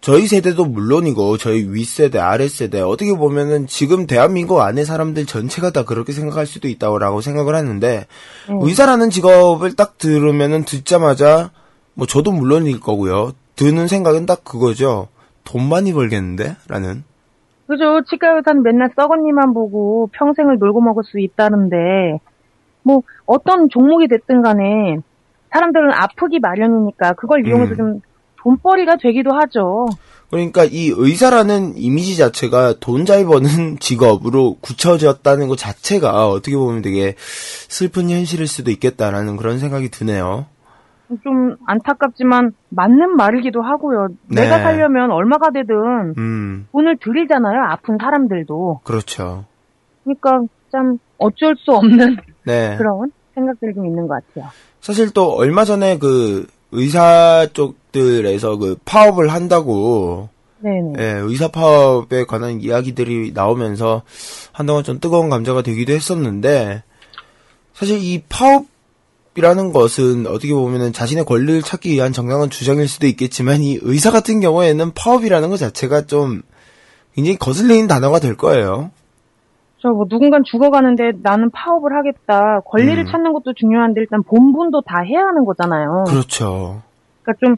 저희 세대도 물론이고 저희 윗세대, 아랫세대 어떻게 보면은 지금 대한민국 안에 사람들 전체가 다 그렇게 생각할 수도 있다고 생각을 하는데 음. 의사라는 직업을 딱 들으면은 듣자마자 뭐 저도 물론일 거고요. 드는 생각은 딱 그거죠. 돈 많이 벌겠는데? 라는. 그죠. 치과 의사는 맨날 썩은니만 보고 평생을 놀고 먹을 수 있다는데, 뭐, 어떤 종목이 됐든 간에, 사람들은 아프기 마련이니까, 그걸 이용해서 음. 좀 돈벌이가 되기도 하죠. 그러니까 이 의사라는 이미지 자체가 돈 잘 버는 [LAUGHS] 직업으로 굳혀졌다는 것 자체가 어떻게 보면 되게 슬픈 현실일 수도 있겠다라는 그런 생각이 드네요. 좀 안타깝지만, 맞는 말이기도 하고요. 네. 내가 살려면 얼마가 되든, 음, 돈을 들이잖아요. 아픈 사람들도. 그렇죠. 그러니까, 참, 어쩔 수 없는 네. [LAUGHS] 그런 생각들이 좀 있는 것 같아요. 사실 또 얼마 전에 그 의사 쪽들에서 그 파업을 한다고 네네. 예, 의사 파업에 관한 이야기들이 나오면서 한동안 좀 뜨거운 감자가 되기도 했었는데 사실 이 파업이라는 것은 어떻게 보면은 자신의 권리를 찾기 위한 정당한 주장일 수도 있겠지만 이 의사 같은 경우에는 파업이라는 것 자체가 좀 굉장히 거슬리는 단어가 될 거예요. 저 뭐 누군간 죽어가는데 나는 파업을 하겠다. 권리를 음. 찾는 것도 중요한데 일단 본분도 다 해야 하는 거잖아요. 그렇죠. 그러니까 좀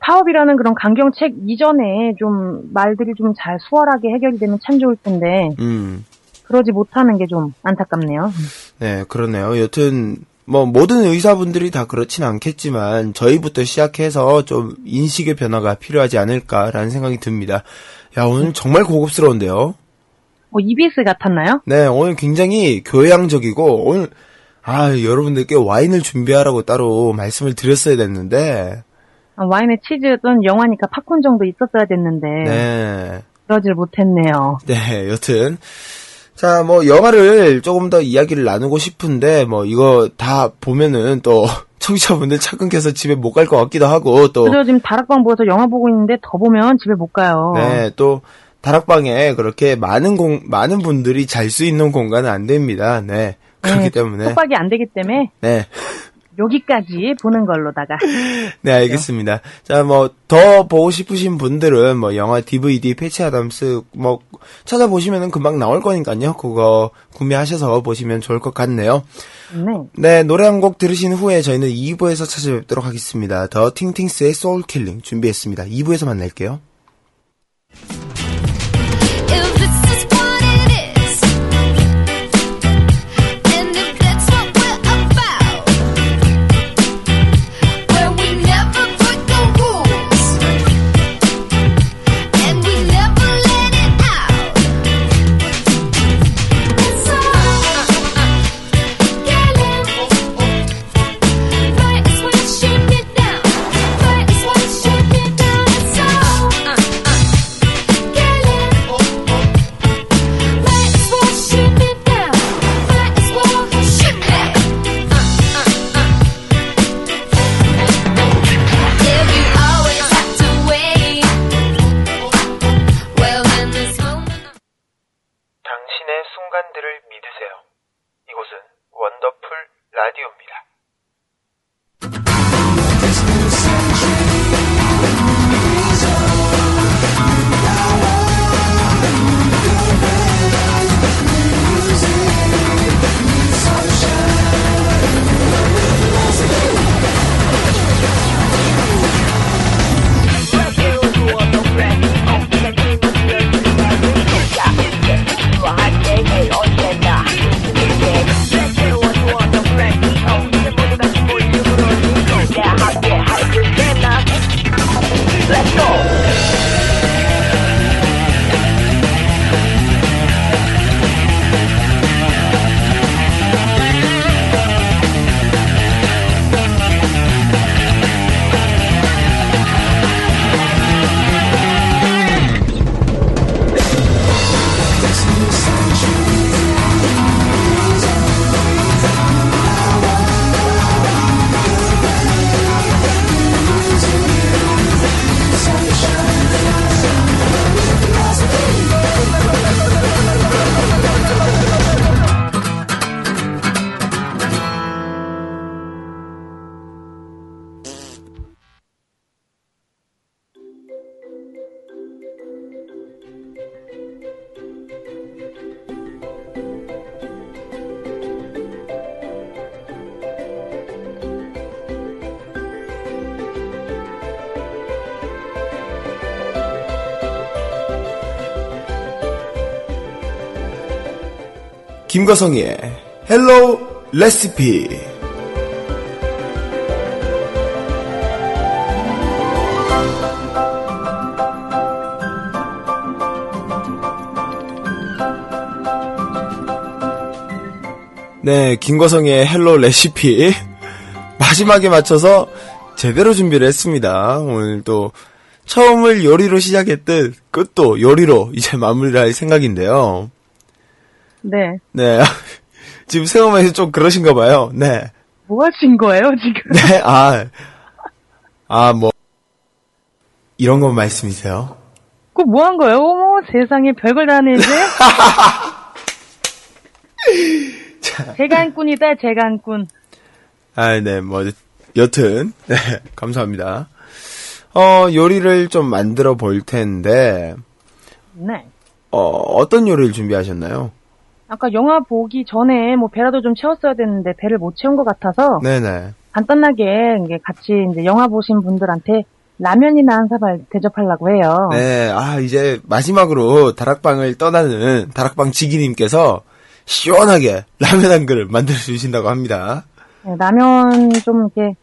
파업이라는 그런 강경책 이전에 좀 말들이 좀 잘 수월하게 해결이 되면 참 좋을 텐데 음. 그러지 못하는 게 좀 안타깝네요. 네, 그러네요. 여튼 뭐 모든 의사분들이 다 그렇진 않겠지만 저희부터 시작해서 좀 인식의 변화가 필요하지 않을까라는 생각이 듭니다. 야, 오늘 정말 고급스러운데요. 뭐 EBS 같았나요? 네, 오늘 굉장히 교양적이고 오늘 아, 여러분들께 와인을 준비하라고 따로 말씀을 드렸어야 됐는데 아, 와인에 치즈든 영화니까 팝콘 정도 있었어야 됐는데 네. 그러질 못했네요. 네, 여튼 자, 뭐 영화를 조금 더 이야기를 나누고 싶은데 뭐 이거 다 보면은 또 [LAUGHS] 청취자분들 차근 켜서 집에 못 갈 것 같기도 하고 또 그래서 지금 다락방 모여서 영화 보고 있는데 더 보면 집에 못 가요. 네, 또 다락방에 그렇게 많은 공 많은 분들이 잘 수 있는 공간은 안 됩니다. 네. 그렇기 네, 때문에 속박이 안 되기 때문에 네. 여기까지 보는 걸로다가 [LAUGHS] 네, 알겠습니다. 자, 뭐, 더 보고 싶으신 분들은, 뭐, 영화 DVD, 패치 아담스, 뭐, 찾아보시면은 금방 나올 거니까요. 그거 구매하셔서 보시면 좋을 것 같네요. 네. 네, 노래 한 곡 들으신 후에 저희는 2부에서 찾아뵙도록 하겠습니다. 더 팅팅스의 Soul Killing 준비했습니다. 2부에서 만날게요. 김거성의 Hello 레시피. 네, 김거성의 Hello 레시피. 마지막에 맞춰서 제대로 준비를 했습니다. 오늘 또 처음을 요리로 시작했듯 끝도 요리로 이제 마무리를 할 생각인데요. 네. 네. [LAUGHS] 지금 생각만 해서 좀 그러신가 봐요. 네. 뭐 하신 거예요, 지금? 네, 아. 아, 뭐. 이런 건 말씀이세요? 그거 뭐한 거예요? 어머, 세상에 별걸 다 하네, 이제. [LAUGHS] 재간꾼이다, 재간꾼. 아, 네, 뭐, 여튼, 네, 감사합니다. 어, 요리를 좀 만들어 볼 텐데, 네. 어, 어떤 요리를 준비하셨나요? 아까 영화 보기 전에 뭐 배라도 좀 채웠어야 됐는데 배를 못 채운 것 같아서 네네. 간단하게 이제 같이 이제 영화 보신 분들한테 라면이나 한 사발 대접하려고 해요. 네, 아, 이제 마지막으로 다락방을 떠나는 다락방 지기님께서 시원하게 라면 한 그릇 만들어 주신다고 합니다. 네, 라면 좀 이렇게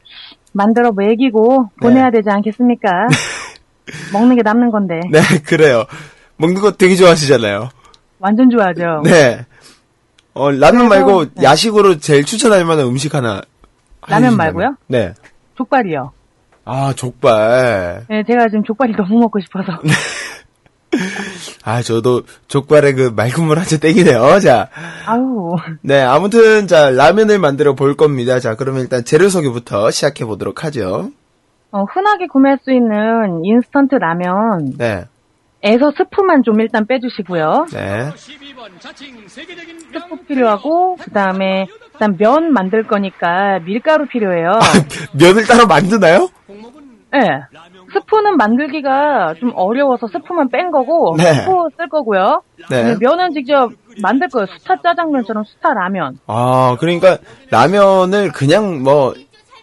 만들어 먹이고 보내야 되지 않겠습니까? [LAUGHS] 먹는 게 남는 건데 네, 그래요. 먹는 거 되게 좋아하시잖아요. 완전 좋아하죠. 네. 어, 라면 그래서, 말고 네. 야식으로 제일 추천할 만한 음식 하나. 라면. 말고요? 네. 족발이요. 아, 족발. 네, 제가 지금 족발이 너무 먹고 싶어서. [LAUGHS] 아, 저도 족발에 그 맑은 한채 땡기네요. 자. 아우. 네, 아무튼, 자, 라면을 만들어 볼 겁니다. 자, 그러면 일단 재료 소개부터 시작해 보도록 하죠. 어, 흔하게 구매할 수 있는 인스턴트 라면 네. 에서 스프만 좀 일단 빼주시고요. 네. 스프 필요하고 그다음에 일단 면 만들 거니까 밀가루 필요해요. [LAUGHS] 면을 따로 만드나요? 네. 스프는 만들기가 좀 어려워서 스프만 뺀 거고 네. 스프 쓸 거고요. 네. 면은 직접 만들 거예요. 수타 짜장면처럼 수타 라면. 아, 그러니까 라면을 그냥 뭐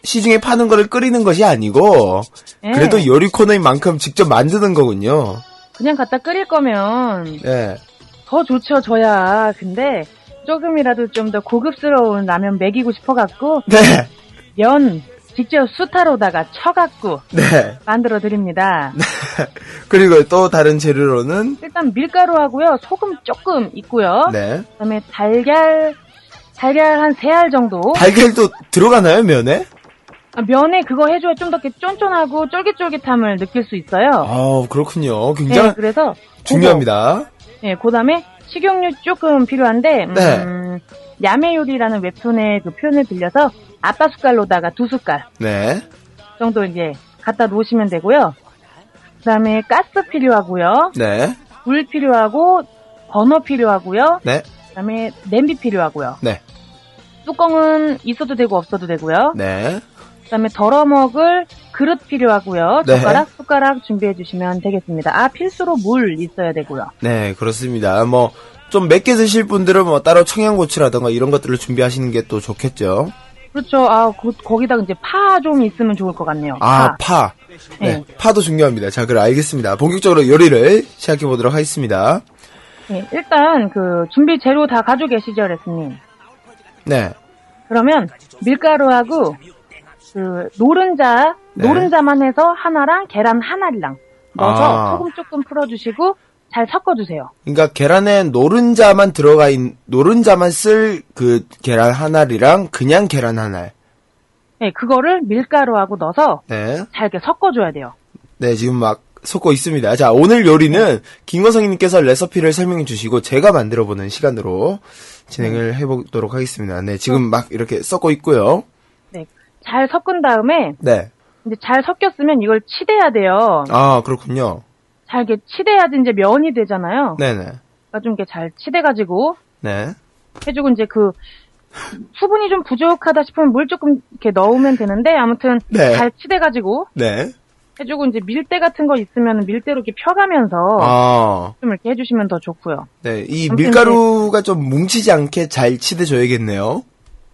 시중에 파는 거를 끓이는 것이 아니고 네. 그래도 요리 코너인 만큼 직접 만드는 거군요. 그냥 갖다 끓일 거면 네. 더 좋죠, 저야. 근데 조금이라도 좀 더 고급스러운 라면 먹이고 싶어갖고 네. 면 직접 수타로다가 쳐갖고 네. 만들어 드립니다. 그리고 또 다른 재료로는 일단 밀가루하고요, 소금 조금 있고요. 네. 그다음에 달걀 달걀 한 세 알 정도. 달걀도 들어가나요, 면에? 아, 면에 그거 해줘야 좀 더 쫀쫀하고 쫄깃쫄깃함을 느낄 수 있어요. 아, 그렇군요. 굉장히 네, 그래서 중요합니다. 네, 그다음에 식용유 조금 필요한데 음, 네. 야매 요리라는 웹툰의 그 표현을 빌려서 아빠 숟갈로다가 두 숟갈 네. 정도 이제 갖다 놓으시면 되고요. 그다음에 가스 필요하고요. 네. 물 필요하고 버너 필요하고요. 네. 그다음에 냄비 필요하고요. 네. 뚜껑은 있어도 되고 없어도 되고요. 네. 그다음에 덜어 먹을 그릇 필요하고요. 네. 젓가락, 숟가락 준비해 주시면 되겠습니다. 아 필수로 물 있어야 되고요. 네, 그렇습니다. 뭐, 좀 맵게 드실 분들은 뭐 따로 청양고추라던가 이런 것들을 준비하시는 게 또 좋겠죠. 그렇죠. 아 거, 거기다 이제 파 좀 있으면 좋을 것 같네요. 아, 파. 네, 네. 파도 중요합니다. 자, 그럼 알겠습니다. 본격적으로 요리를 시작해 보도록 하겠습니다. 네, 일단 그 준비 재료 다 가지고 계시죠, 레스님? 네. 그러면 밀가루하고 그 노른자 네. 노른자만 해서 하나랑 계란 하나랑 넣어서 아. 소금 조금 풀어주시고 잘 섞어주세요. 그러니까 계란에 노른자만 들어가 있, 노른자만 쓸 그 계란 하나리랑 그냥 계란 하나. 네, 그거를 밀가루하고 넣어서 네. 잘 이렇게 섞어줘야 돼요. 네, 지금 막 섞고 있습니다. 자, 오늘 요리는 김건성님께서 레시피를 설명해 주시고 제가 만들어 보는 시간으로 진행을 해보도록 하겠습니다. 네, 지금 막 이렇게 섞고 있고요. 네, 잘 섞은 다음에 네. 이제 잘 섞였으면 이걸 치대야 돼요. 아, 그렇군요. 잘 이렇게 치대야지 이제 면이 되잖아요. 네네. 그러니까 좀 이렇게 잘 치대가지고 네. 해주고 이제 그 수분이 좀 부족하다 싶으면 물 조금 이렇게 넣으면 되는데 아무튼 네. 잘 치대가지고 네. 해주고 이제 밀대 같은 거 있으면 밀대로 이렇게 펴가면서 아, 좀 이렇게 해주시면 더 좋고요. 네. 이 밀가루가 좀 뭉치지 않게 잘 치대줘야겠네요.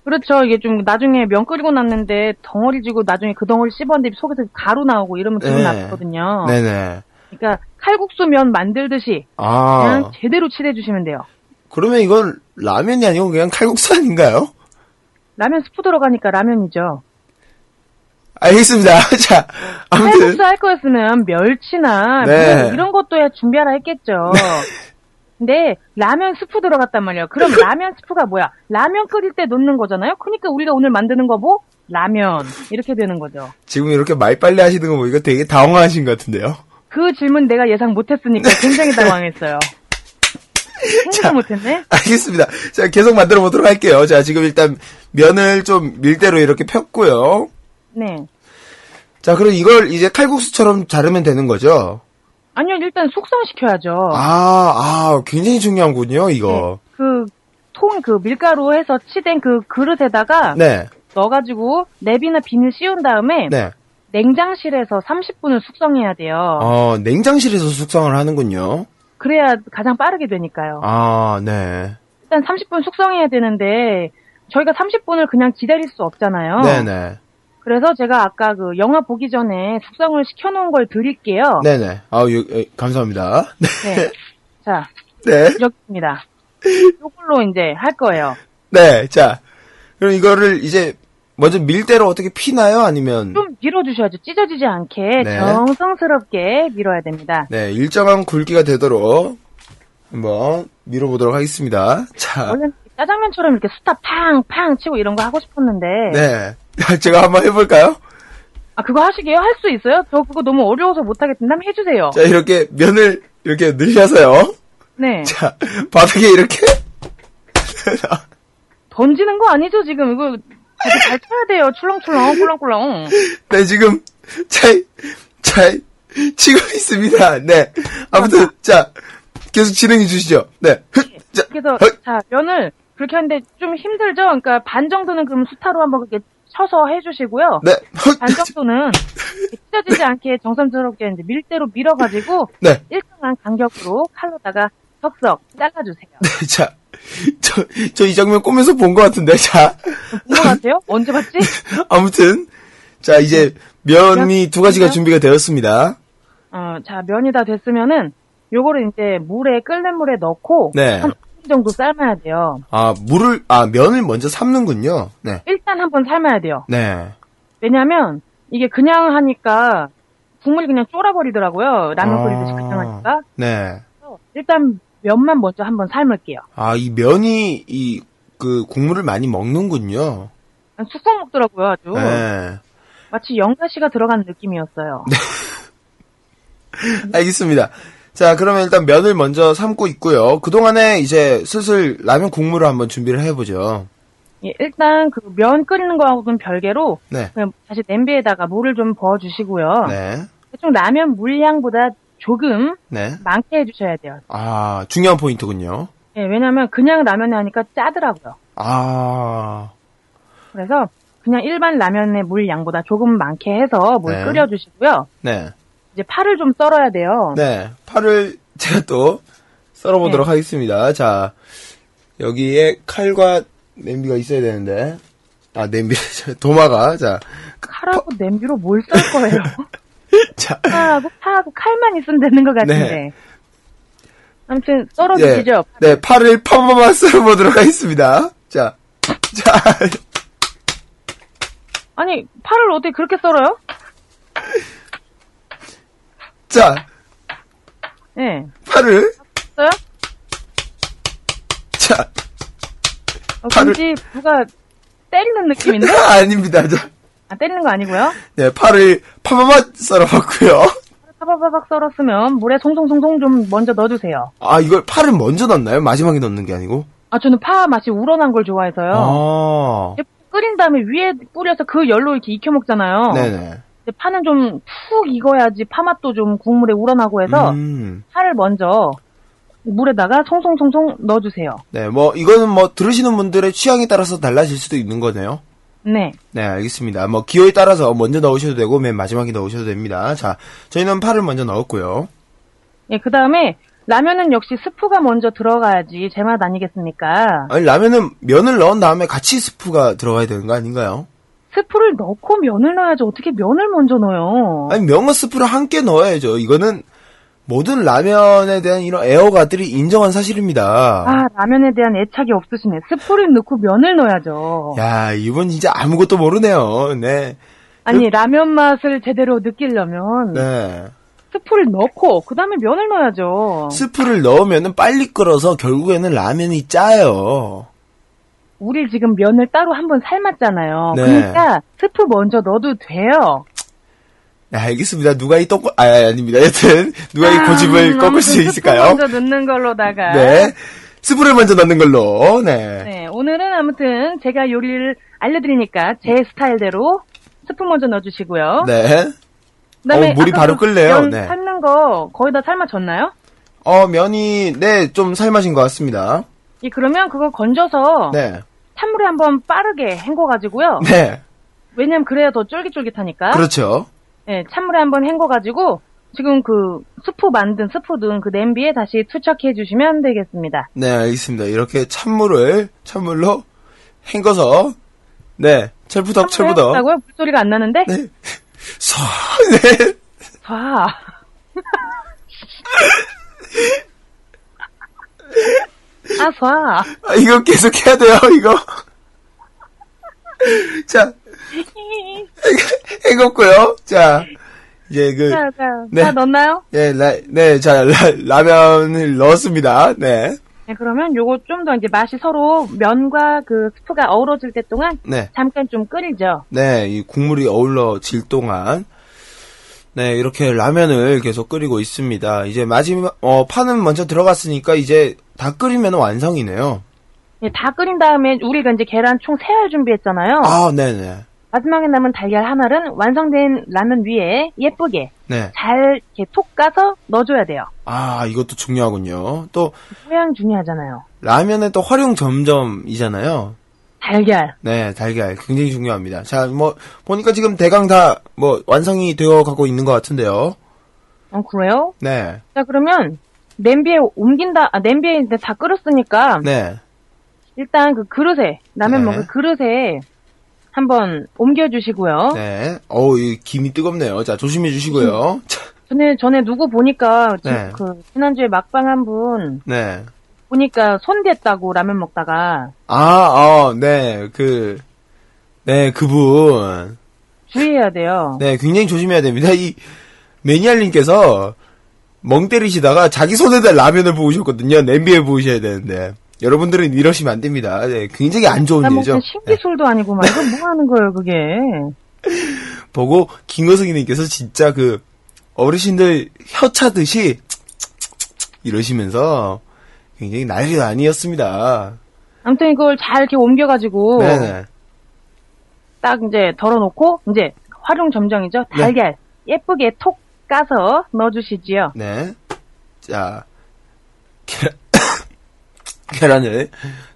그렇죠. 이게 좀 나중에 면 끓이고 났는데 덩어리 지고 나중에 그 덩어리 씹었는데 속에서 가루 나오고 이러면 기분 네. 나쁘거든요. 네네. 그러니까 칼국수 면 만들듯이 아, 그냥 제대로 치대주시면 돼요. 그러면 이건 라면이 아니고 그냥 칼국수 아닌가요? 라면 스프 들어가니까 라면이죠. 알겠습니다. [LAUGHS] 자, 아무튼 칼국수 할 거였으면 멸치나 네. 뭐 이런 것도 야 준비하라 했겠죠. 근데 라면 스프 들어갔단 말이에요. 그럼 [LAUGHS] 라면 스프가 뭐야? 라면 끓일 때 넣는 거잖아요. 그러니까 우리가 오늘 만드는 거 뭐? 라면 이렇게 되는 거죠. 지금 이렇게 말빨리 하시는 거 보니까 되게 당황하신 것 같은데요. 그 질문 내가 예상 못했으니까 굉장히 당황했어요. [LAUGHS] 생각 못했네. 알겠습니다. 자, 계속 만들어 보도록 할게요. 자, 지금 일단 면을 좀 밀대로 이렇게 폈고요. 네. 자, 그럼 이걸 이제 칼국수처럼 자르면 되는 거죠? 아니요, 일단 숙성시켜야죠. 아, 아, 굉장히 중요한군요, 이거. 그, 통, 그 밀가루 해서 치댄 그 그릇에다가 네, 넣어가지고 랩이나 비닐 씌운 다음에 네. 냉장실에서 30분을 숙성해야 돼요. 어, 냉장실에서 숙성을 하는군요. 그래야 가장 빠르게 되니까요. 아, 네. 일단 30분 숙성해야 되는데 저희가 30분을 그냥 기다릴 수 없잖아요. 네네. 그래서 제가 아까 그 영화 보기 전에 숙성을 시켜놓은 걸 드릴게요. 네네. 아우, 감사합니다. [LAUGHS] 네. 네. 자, 네. 이렇습니다. 이걸로 이제 할 거예요. 네, 자. 그럼 이거를 이제 먼저 밀대로 어떻게 피나요? 아니면 좀 밀어주셔야죠. 찢어지지 않게 네. 정성스럽게 밀어야 됩니다. 네, 일정한 굵기가 되도록 한번 밀어보도록 하겠습니다. 자, 원래 짜장면처럼 이렇게 수타 팡팡 치고 이런 거 하고 싶었는데 네. [LAUGHS] 제가 한번 해볼까요? 아 그거 하시게요? 할 수 있어요? 저 그거 너무 어려워서 못하겠는데 한번 해주세요. 자, 이렇게 면을 이렇게 늘려서요. 네. 자, 바닥에 이렇게. [LAUGHS] 던지는 거 아니죠 지금 이거 되게 잘 쳐야 돼요. 출렁출렁 꿀렁꿀렁. 네, 지금 잘, 잘 치고 있습니다. 네. 아무튼, 자, 계속 진행해 주시죠. 네. 흑, 자, 그래서 흑. 자 면을 그렇게 하는데 좀 힘들죠. 그러니까 반 정도는 그럼 수타로 한번 그렇게 쳐서 해주시고요. 네. 흑. 반 정도는 이렇게 찢어지지 않게 정성스럽게 이제 밀대로 밀어가지고 네. 일정한 간격으로 칼로다가 석석 잘라주세요. 자, 저, 저 이 장면 꿈에서 본 것 같은데, 자. 본 것 같아요? 언제 봤지? [LAUGHS] 아무튼, 자, 이제 면이 두 가지가 면? 준비가 되었습니다. 어, 자 면이 다 됐으면은 요거를 이제 물에 끓는 물에 넣고 네. 한 5분 정도 삶아야 돼요. 아, 물을, 아, 면을 먼저 삶는군요. 네. 일단 한번 삶아야 돼요. 네. 왜냐면 이게 그냥 하니까 국물이 그냥 쫄아버리더라고요. 라면 아. 끓이듯이 그냥 하니까. 네. 일단 면만 먼저 한번 삶을게요. 아, 이 면이, 이, 그, 국물을 많이 먹는군요. 숙성 먹더라고요, 아주. 네. 마치 영가시가 들어간 느낌이었어요. [LAUGHS] 알겠습니다. 자, 그러면 일단 면을 먼저 삶고 있고요. 그동안에 이제 슬슬 라면 국물을 한번 준비를 해보죠. 예, 일단 그 면 끓이는 거하고는 별개로 네. 그냥 다시 냄비에다가 물을 좀 부어주시고요. 네. 대충 라면 물량보다 조금 네. 많게 해주셔야 돼요. 아, 중요한 포인트군요. 예, 왜냐면 그냥 라면에 하니까 짜더라고요. 아, 그래서 그냥 일반 라면의 물 양보다 조금 많게 해서 물 네. 끓여주시고요. 네. 이제 파를 좀 썰어야 돼요. 네. 파를 [LAUGHS] 제가 또 썰어보도록 네. 하겠습니다. 자, 여기에 칼과 냄비가 있어야 되는데. 아, 냄비, [LAUGHS] 도마가. 자, 칼하고 냄비로 뭘 썰 거예요? [LAUGHS] 자. 파하고 파하고 칼만 있으면 되는 것 같은데. 네. 아무튼 썰어주시죠. 네, 파를 파마마 썰어보도록 하겠습니다. 자, 자, 아니 파를 어떻게 그렇게 썰어요? 자, 네. 파를, 써요? 자, 어, 파를- 왠지 누가 때리는 느낌인데? [LAUGHS] 아닙니다. 자, 아, 때리는 거 아니고요. 네, 파를 파마마 썰어봤고요. 파바바박 썰었으면 물에 송송송송 좀 먼저 넣어주세요. 아, 이걸 파를 먼저 넣나요? 마지막에 넣는 게 아니고? 아 저는 파 맛이 우러난 걸 좋아해서요. 아, 끓인 다음에 위에 뿌려서 그 열로 이렇게 익혀 먹잖아요. 네네. 파는 좀 푹 익어야지 파 맛도 좀 국물에 우러나고 해서 음, 파를 먼저 물에다가 송송송송 넣어주세요. 네, 뭐, 이거는 뭐, 들으시는 분들의 취향에 따라서 달라질 수도 있는 거네요. 네. 네, 알겠습니다. 뭐, 기호에 따라서 먼저 넣으셔도 되고, 맨 마지막에 넣으셔도 됩니다. 자, 저희는 파를 먼저 넣었고요. 예, 그 다음에 라면은 역시 스프가 먼저 들어가야지 제맛 아니겠습니까? 아니, 라면은 면을 넣은 다음에 같이 스프가 들어가야 되는 거 아닌가요? 스프를 넣고 면을 넣어야지 어떻게 면을 먼저 넣어요? 아니, 면과 스프를 함께 넣어야죠. 이거는, 모든 라면에 대한 이런 애호가들이 인정한 사실입니다. 아, 라면에 대한 애착이 없으시네. 스프를 넣고 면을 넣어야죠. 야, 이분 진짜 아무것도 모르네요. 네. 아니, 라면 맛을 제대로 느끼려면 네. 스프를 넣고 그다음에 면을 넣어야죠. 스프를 넣으면은 빨리 끓어서 결국에는 라면이 짜요. 우리 지금 면을 따로 한번 삶았잖아요. 네. 그러니까 스프 먼저 넣어도 돼요. 네, 알겠습니다. 누가 이 떡, 아, 아닙니다. 여튼, 누가 이 고집을 아, 꺾을 수 있을까요? 스프 먼저 넣는 걸로다가. 네. 스프를 먼저 넣는 걸로, 네. 네, 오늘은 아무튼 제가 요리를 알려드리니까 제 스타일대로 스프 먼저 넣어주시고요. 네. 그다음에 어, 물이 바로 그 끓네요. 면 네. 삶는 거 거의 다 삶아졌나요? 어, 면이, 네, 좀 삶아진 것 같습니다. 예, 그러면 그거 건져서 네. 찬물에 한번 빠르게 헹궈가지고요. 네. 왜냐면 그래야 더 쫄깃쫄깃하니까. 그렇죠. 네, 찬물에 한번 헹궈가지고 지금 그 스프 만든 스프 든그 냄비에 다시 투척해 주시면 되겠습니다. 네, 알겠습니다. 이렇게 찬물을, 찬물로 헹궈서, 네, 철부덕, 철부덕. 다고요 물소리가 안 나는데? 네. 서, 네. 봐. [LAUGHS] 아, 봐. 아, 이거 계속 해야 돼요, 이거. [LAUGHS] 자, 헹궜고요. 자, 이제 그, 자, 자, 네. 다 넣었나요? 네, 라, 네, 자, 라, 라면을 넣었습니다. 네. 네, 그러면 요거 좀 더 이제 맛이 서로 면과 그 스프가 어우러질 때 동안 네. 잠깐 좀 끓이죠. 네, 이 국물이 어울러질 동안, 네, 이렇게 라면을 계속 끓이고 있습니다. 이제 마지막, 어, 파는 먼저 들어갔으니까 이제 다 끓이면 완성이네요. 네, 다 끓인 다음에 우리가 이제 계란 총 세 알 준비했잖아요. 아, 네네. 마지막에 남은 달걀 하나는 완성된 라면 위에 예쁘게 네. 잘 이렇게 톡 까서 넣어줘야 돼요. 아, 이것도 중요하군요. 또, 모양 중요하잖아요. 라면은 또 활용 점점이잖아요. 달걀. 네, 달걀. 굉장히 중요합니다. 자, 뭐, 보니까 지금 대강 다, 뭐, 완성이 되어 가고 있는 것 같은데요. 어, 그래요? 네. 자, 그러면 냄비에 옮긴다, 아, 냄비에 이제 다 끓였으니까 네. 일단 그 그릇에, 라면 네. 먹을 그릇에 한번 옮겨 주시고요. 네. 어우, 이 김이 뜨겁네요. 자, 조심해 주시고요. 자, 전에, 전에 누구 보니까, 지- 네. 그, 지난주에 막방 한 분, 네. 보니까 손 댔다고 라면 먹다가, 아, 어, 네, 그, 네, 그분. 주의해야 돼요. 네, 굉장히 조심해야 됩니다. 이, 매니아님께서 멍 때리시다가 자기 손에다 라면을 부으셨거든요. 냄비에 부으셔야 되는데. 여러분들은 이러시면 안 됩니다. 네, 굉장히 안 좋은 나 일이죠. 신기술도 아니고 막, 이거 뭐 하는 거예요, 그게. [LAUGHS] 보고 김호승이님께서 진짜 그 어르신들 혀 차듯이 이러시면서 굉장히 난리가 아니었습니다. 아무튼 이걸 잘 이렇게 옮겨가지고, 네네. 딱 이제 덜어놓고, 이제 활용 점정이죠. 네. 달걀. 예쁘게 톡 까서 넣어주시지요. 네. 자, 계란, [COUGHS] 계란을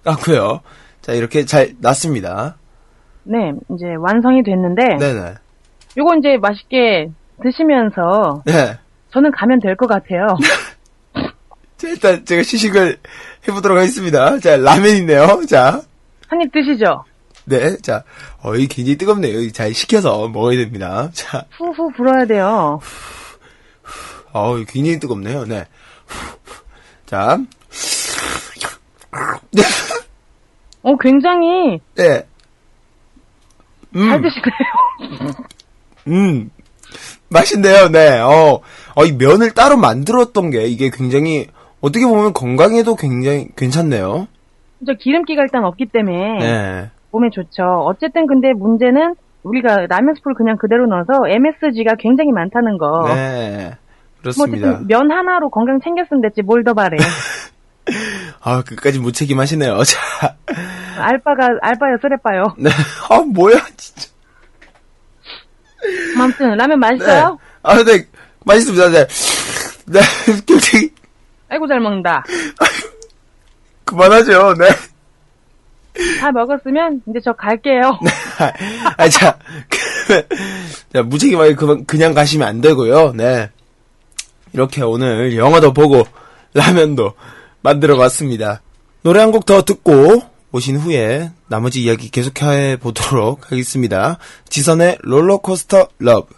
깎고요. 자, 이렇게 잘 놨습니다. 네, 이제 완성이 됐는데, 네네. 요거 이제 맛있게 드시면서, 네. 저는 가면 될 것 같아요. [LAUGHS] 자, 일단 제가 시식을 해보도록 하겠습니다. 자, 라면이네요. 자, 한 입 드시죠? 네. 자, 어, 이 굉장히 뜨겁네요. 이잘 식혀서 먹어야 됩니다. 자, 후후 불어야 돼요. 어우, 굉장히 뜨겁네요. 네. 자. 네. 어, 굉장히 네. 잘 음, 드시네요. 음. 맛있네요. 네. 어, 어, 이 면을 따로 만들었던 게 이게 굉장히 어떻게 보면 건강에도 굉장히 괜찮네요. 저 기름기가 일단 없기 때문에 네. 몸에 좋죠. 어쨌든 근데 문제는 우리가 라면 스프를 그냥 그대로 넣어서 MSG가 굉장히 많다는 거. 네. 뭐 그렇습니다. 어쨌든 면 하나로 건강 챙겼으면 됐지 뭘 더 바래. [LAUGHS] 아, 끝까지 무책임하시네요. [LAUGHS] 자. 알바가 알바요 쓰레빠요. [LAUGHS] 네. 아, 뭐야, 진짜. 아무튼 라면 네. 맛있어요? 아, 네. 맛있습니다. 네. 네. 굉장히 아이고 잘 먹는다. [LAUGHS] 그만하죠. 네. 다 먹었으면 이제 저 갈게요. [LAUGHS] 아, 자, [LAUGHS] 자, 무책임하게 그만, 그냥 가시면 안 되고요. 네. 이렇게 오늘 영화도 보고, 라면도 만들어 봤습니다. 노래 한 곡 더 듣고, 오신 후에, 나머지 이야기 계속해 보도록 하겠습니다. 지선의 롤러코스터 러브.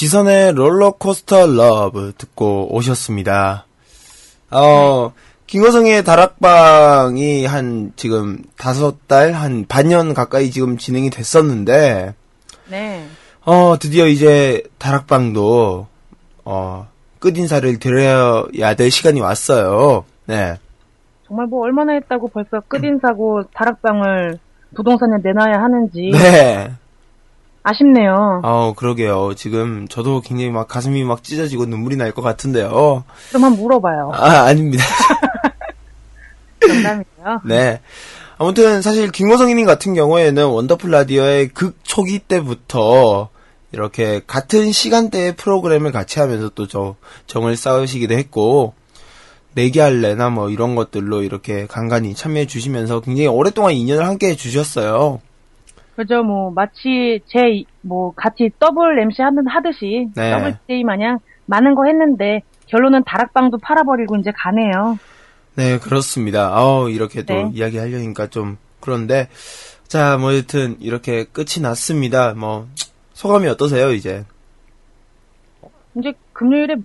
지선의 Rollercoaster Love 듣고 오셨습니다. 어, 김거성의 다락방이 한 지금 다섯 달, 한 반년 가까이 지금 진행이 됐었는데, 네. 어, 드디어 이제 다락방도, 어, 끝인사를 드려야 될 시간이 왔어요. 네. 정말 뭐 얼마나 했다고 벌써 끝인사고 다락방을 부동산에 내놔야 하는지 네. 아쉽네요. 어, 그러게요. 지금 저도 굉장히 막 가슴이 막 찢어지고 눈물이 날 것 같은데요. 그럼 한번 물어봐요. 아, 아닙니다. [LAUGHS] 농담이에요. 네. 아무튼 사실 김호성님 같은 경우에는 원더풀 라디오의 극 초기 때부터 이렇게 같은 시간대의 프로그램을 같이 하면서 또 저 정을 쌓으시기도 했고 내기할래나 뭐 이런 것들로 이렇게 간간히 참여해 주시면서 굉장히 오랫동안 인연을 함께 해 주셨어요. 그죠, 뭐, 마치 제, 뭐, 같이 더블 MC 하는, 하듯이, 네. 더블 DJ 마냥 많은 거 했는데, 결론은 다락방도 팔아버리고 이제 가네요. 네, 그렇습니다. 어 이렇게 또 네. 이야기 하려니까 좀 그런데 자, 뭐 여튼 이렇게 끝이 났습니다. 뭐 소감이 어떠세요, 이제? 이제 금요일에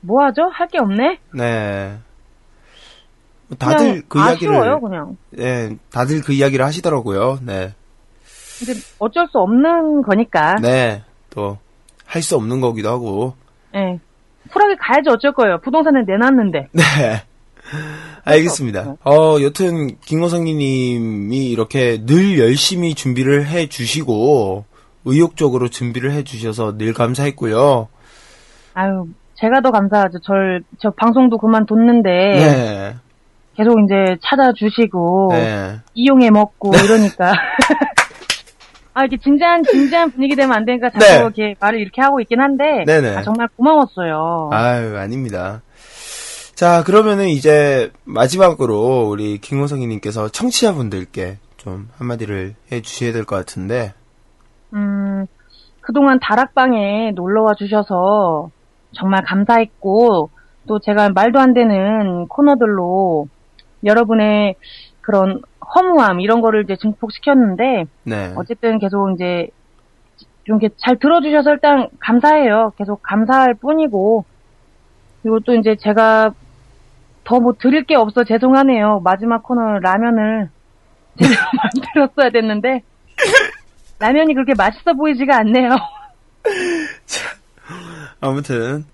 뭐 하죠? 할 게 없네? 네. 다들 그냥 그 이야기를 아쉬워요, 그냥. 네, 다들 그 이야기를 하시더라고요. 네. 근데 어쩔 수 없는 거니까. 네. 또 할 수 없는 거기도 하고. 예. 쿨하게 가야지 어쩔 거예요. 부동산에 내놨는데. [LAUGHS] 네. 알겠습니다. 어, 여튼 김호성님 님이 이렇게 늘 열심히 준비를 해 주시고 의욕적으로 준비를 해 주셔서 늘 감사했고요. 아유, 제가 더 감사하죠. 절, 저 방송도 그만뒀는데. 네. 계속 이제 찾아주시고. 네. 이용해 먹고 이러니까. [LAUGHS] 아, 이렇게 진지한, 진지한 분위기 되면 안 되니까 자꾸 네. 이렇게 말을 이렇게 하고 있긴 한데. 네네. 아, 정말 고마웠어요. 아유, 아닙니다. 자, 그러면은 이제 마지막으로 우리 김호성이 님께서 청취자분들께 좀 한마디를 해 주셔야 될 것 같은데. 음, 그동안 다락방에 놀러와 주셔서 정말 감사했고, 또 제가 말도 안 되는 코너들로 여러분의 그런 허무함, 이런 거를 이제 증폭시켰는데, 네. 어쨌든 계속 이제 좀 이렇게 잘 들어주셔서 일단 감사해요. 계속 감사할 뿐이고, 그리고 또 이제 제가 더 뭐 드릴 게 없어 죄송하네요. 마지막 코너 라면을 [LAUGHS] 제대로 만들었어야 됐는데, 라면이 그렇게 맛있어 보이지가 않네요. [LAUGHS] 아무튼.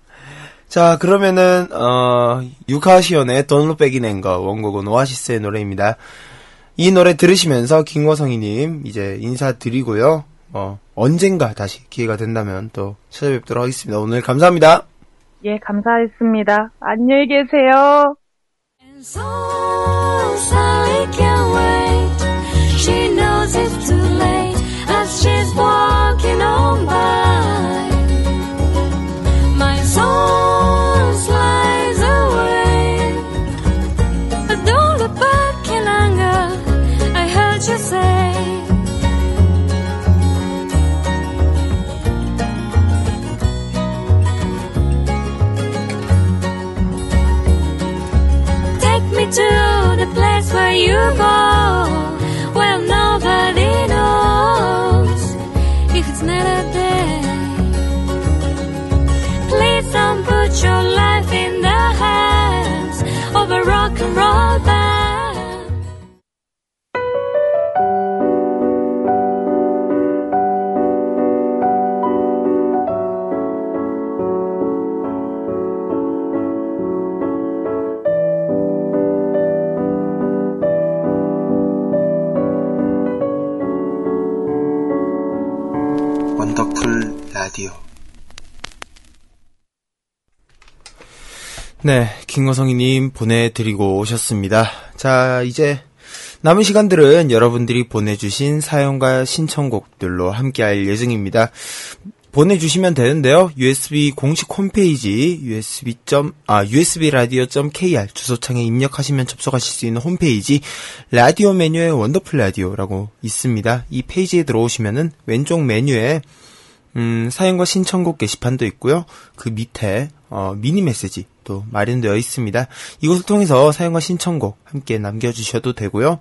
자, 그러면은, 어, 유카시온의 Anger 원곡은 오아시스의 노래입니다. 이 노래 들으시면서 김거성이님 이제 인사드리고요. 어, 언젠가 다시 기회가 된다면 또 찾아뵙도록 하겠습니다. 오늘 감사합니다. 예, 감사했습니다. 안녕히 계세요. She knows it's too late as she's walking on by. Nobody knows if it's night or day. Please don't put your life in the hands of a rock and roll band. 라디오. 네, 김거성이님 보내드리고 오셨습니다. 자, 이제 남은 시간들은 여러분들이 보내주신 사연과 신청곡들로 함께할 예정입니다. 보내주시면 되는데요. USB 공식 홈페이지 usb. 아 usbradio.kr 주소창에 입력하시면 접속하실 수 있는 홈페이지 라디오 메뉴에 원더풀 라디오라고 있습니다. 이 페이지에 들어오시면은 왼쪽 메뉴에 음, 사연과 신청곡 게시판도 있고요. 그 밑에 어, 미니 메시지 또 마련되어 있습니다. 이것을 통해서 사연과 신청곡 함께 남겨주셔도 되고요.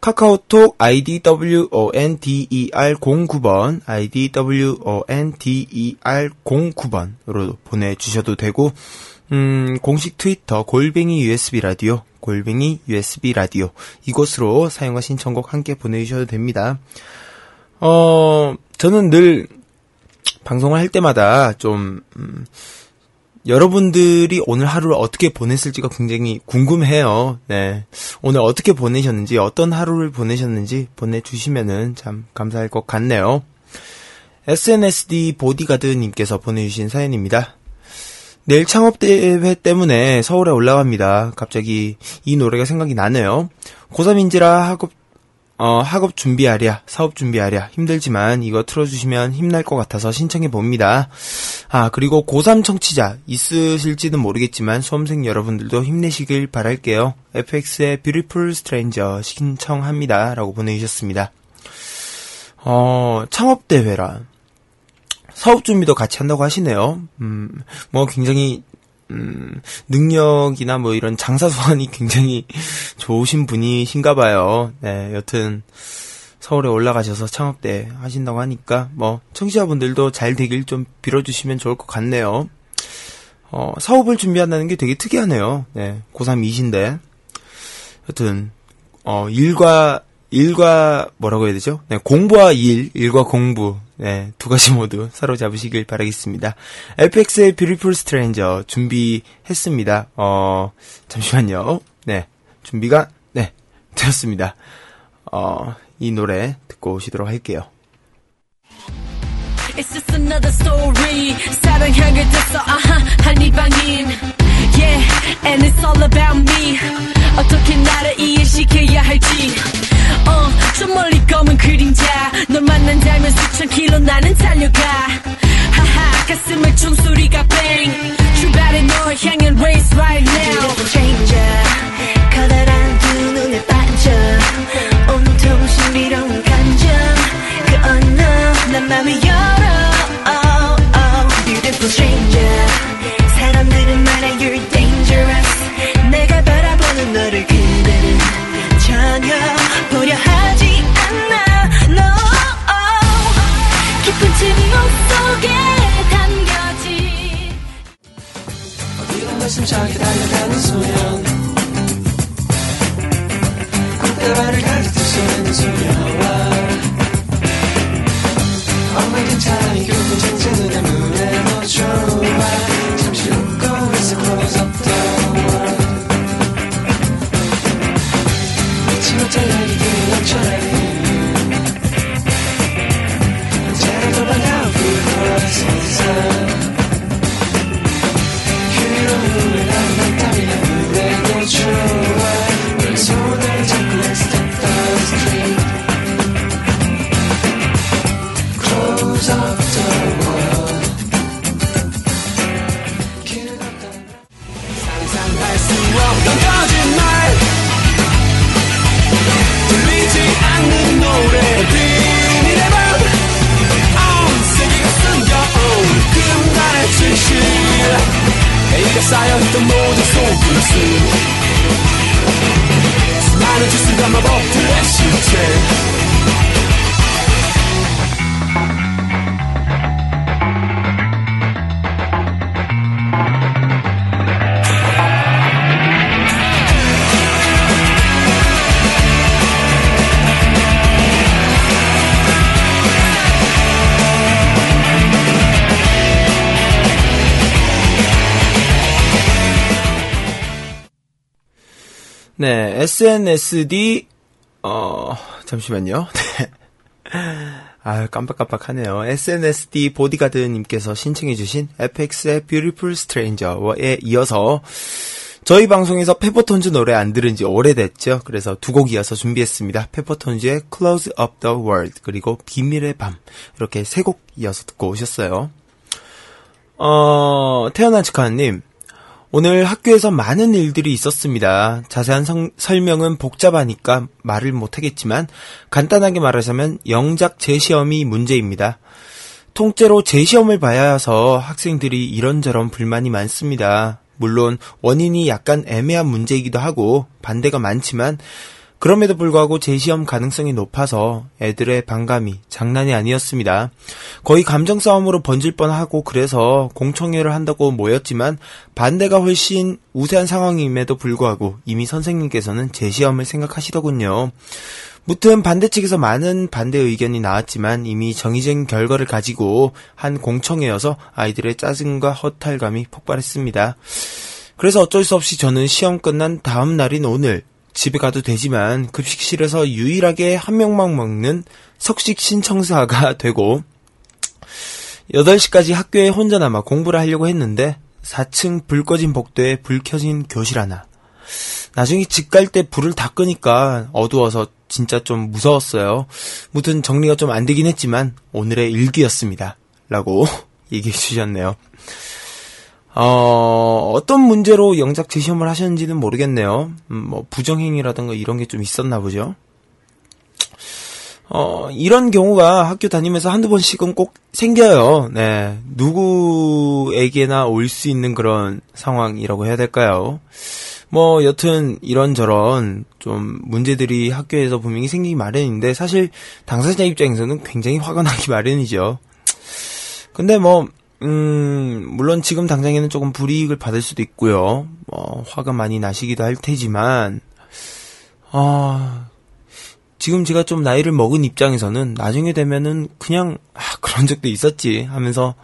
카카오톡 IDWONDER09번, IDWONDER09번으로 보내주셔도 되고, 음, 공식 트위터 골뱅이 USB 라디오, 골뱅이 USB 라디오 이곳으로 사용과 신청곡 함께 보내주셔도 됩니다. 어, 저는 늘 방송을 할 때마다 좀 음, 여러분들이 오늘 하루를 어떻게 보냈을지가 굉장히 궁금해요. 네. 오늘 어떻게 보내셨는지, 어떤 하루를 보내셨는지 보내주시면은 참 감사할 것 같네요. SNSD 보디가드님께서 보내주신 사연입니다. 내일 창업대회 때문에 서울에 올라갑니다. 갑자기 이 노래가 생각이 나네요. 고3인지라 학업, 어, 학업 준비하랴, 사업 준비하랴, 힘들지만 이거 틀어주시면 힘날 것 같아서 신청해 봅니다. 아, 그리고 고3 청취자 있으실지는 모르겠지만 수험생 여러분들도 힘내시길 바랄게요. FX의 Beautiful Stranger 신청합니다. 라고 보내주셨습니다. 어, 창업대회라. 사업 준비도 같이 한다고 하시네요. 음, 뭐 굉장히 음, 능력이나 뭐 이런 장사 소환이 굉장히 [LAUGHS] 좋으신 분이신가 봐요. 네, 여튼 서울에 올라가셔서 창업대 하신다고 하니까 뭐 청취자분들도 잘 되길 좀 빌어주시면 좋을 것 같네요. 어, 사업을 준비한다는 게 되게 특이하네요. 네, 고3 이신데 여튼 어, 일과 일과 뭐라고 해야 되죠? 네, 공부와 일, 일과 공부. 네, 두 가지 모두 사로잡으시길 바라겠습니다. FX의 Beautiful Stranger 준비했습니다. 어, 잠시만요. 네, 준비가, 네, 되었습니다. 어, 이 노래 듣고 오시도록 할게요. It's just another story. 사랑하게 됐어, 아하, 한이방인. Yeah, and it's all about me. 어떻게 나를 이해시켜야 할지. 어, 저 멀리 검은 그림자. 널 만난다면 수천 킬로 나는 달려가. 하하, 가슴을 총소리가 bang. 출발해 널 향한 race right now. Beautiful stranger. 커다란 두 눈에 반져. 온통 신비로운 감정. 그 어느 난 맘을 열어. Oh, oh. Beautiful stranger. 사람들은 말해 you're SNSD, 어, 잠시만요. [LAUGHS] 네. 아 깜빡깜빡하네요. SNSD 보디가드님께서 신청해주신 FX의 Beautiful Stranger에 이어서 저희 방송에서 페퍼톤즈 노래 안 들은 지 오래됐죠. 그래서 두 곡 이어서 준비했습니다. 페퍼톤즈의 Close Up the World 그리고 비밀의 밤 이렇게 세 곡 이어서 듣고 오셨어요. 어, 태어난 치카님 오늘 학교에서 많은 일들이 있었습니다. 자세한 성- 설명은 복잡하니까 말을 못하겠지만 간단하게 말하자면 영작 재시험이 문제입니다. 통째로 재시험을 봐야 해서 학생들이 이런저런 불만이 많습니다. 물론 원인이 약간 애매한 문제이기도 하고 반대가 많지만 그럼에도 불구하고 재시험 가능성이 높아서 애들의 반감이 장난이 아니었습니다. 거의 감정 싸움으로 번질 뻔하고 그래서 공청회를 한다고 모였지만 반대가 훨씬 우세한 상황임에도 불구하고 이미 선생님께서는 재시험을 생각하시더군요. 무튼 반대 측에서 많은 반대 의견이 나왔지만 이미 정의된 결과를 가지고 한 공청회여서 아이들의 짜증과 허탈감이 폭발했습니다. 그래서 어쩔 수 없이 저는 시험 끝난 다음 날인 오늘 집에 가도 되지만 급식실에서 유일하게 한 명만 먹는 석식 신청사가 [LAUGHS] 되고 8시까지 학교에 혼자 남아 공부를 하려고 했는데 4층 불 꺼진 복도에 불 켜진 교실 하나. 나중에 집 갈 때 불을 다 끄니까 어두워서 진짜 좀 무서웠어요. 무튼 정리가 좀 안 되긴 했지만 오늘의 일기였습니다. 라고 [LAUGHS] 얘기해 주셨네요. 어, 어떤 문제로 영작 재시험을 하셨는지는 모르겠네요. 음, 뭐, 부정행위라든가 이런 게 좀 있었나 보죠. 어, 이런 경우가 학교 다니면서 한두 번씩은 꼭 생겨요. 네. 누구에게나 올 수 있는 그런 상황이라고 해야 될까요? 뭐, 여튼, 이런저런 좀 문제들이 학교에서 분명히 생기기 마련인데, 사실 당사자 입장에서는 굉장히 화가 나기 마련이죠. 근데 뭐, 음, 물론 지금 당장에는 조금 불이익을 받을 수도 있고요. 뭐, 화가 많이 나시기도 할 테지만, 아, 지금 제가 좀 나이를 먹은 입장에서는 나중에 되면은 그냥, 아, [LAUGHS] 그런 적도 있었지 하면서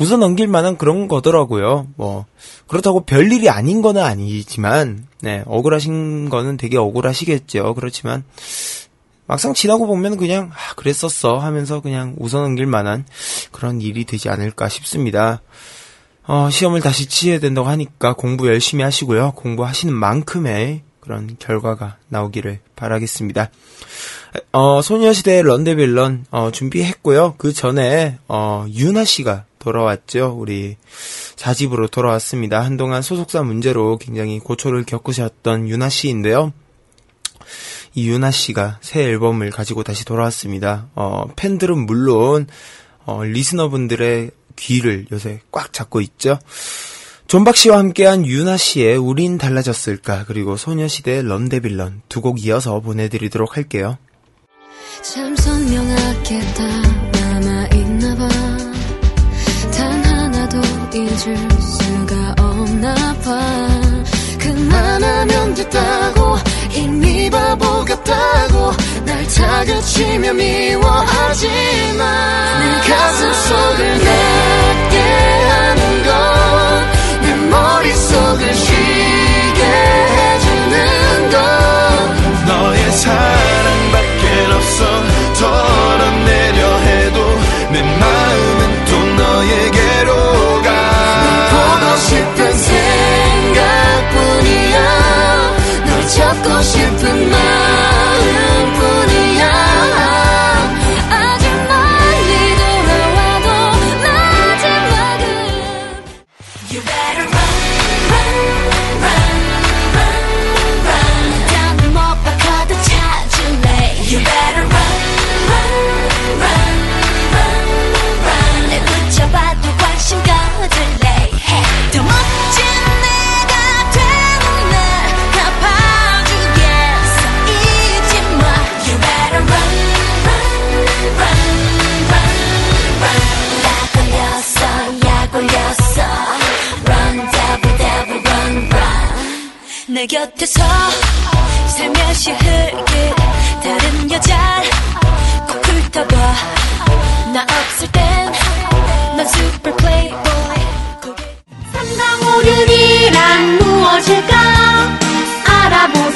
웃어 넘길 만한 그런 거더라고요. 뭐, 그렇다고 별일이 아닌 거는 아니지만, 네, 억울하신 거는 되게 억울하시겠죠. 그렇지만, 막상 지나고 보면 그냥 아, 그랬었어 하면서 그냥 웃어넘길 만한 그런 일이 되지 않을까 싶습니다. 어, 시험을 다시 치해야 된다고 하니까 공부 열심히 하시고요. 공부하시는 만큼의 그런 결과가 나오기를 바라겠습니다. 어, 소녀시대 Run Devil Run 어, 준비했고요. 그 전에 어, 윤하 씨가 돌아왔죠. 우리 4집으로 돌아왔습니다. 한동안 소속사 문제로 굉장히 고초를 겪으셨던 윤하 씨인데요. 이 윤하 씨가 새 앨범을 가지고 다시 돌아왔습니다. 어, 팬들은 물론 어, 리스너분들의 귀를 요새 꽉 잡고 있죠. 존박 씨와 함께한 윤하 씨의 우린 달라졌을까 그리고 소녀시대 Run Devil Run 두 곡 이어서 보내드리도록 할게요. 참 선명하게 다 남아있나 봐 단 하나도 잊을 수가 없나 봐 그만하면 됐다고 이미 바보 같다고 날 다그치며 미워하지마 내 가슴 속을 내게 하는 건 내 머릿속을 쉬게 해주는 건 너의 사랑밖에 없어. 털어내려 해도 내 마음은 또 너에게 마 내 곁에서 살며시 흘길 다른 여자를 꼭 훑어봐. 나 없을 땐넌 super playboy. 삼강오륜이란 무엇일까? 알아보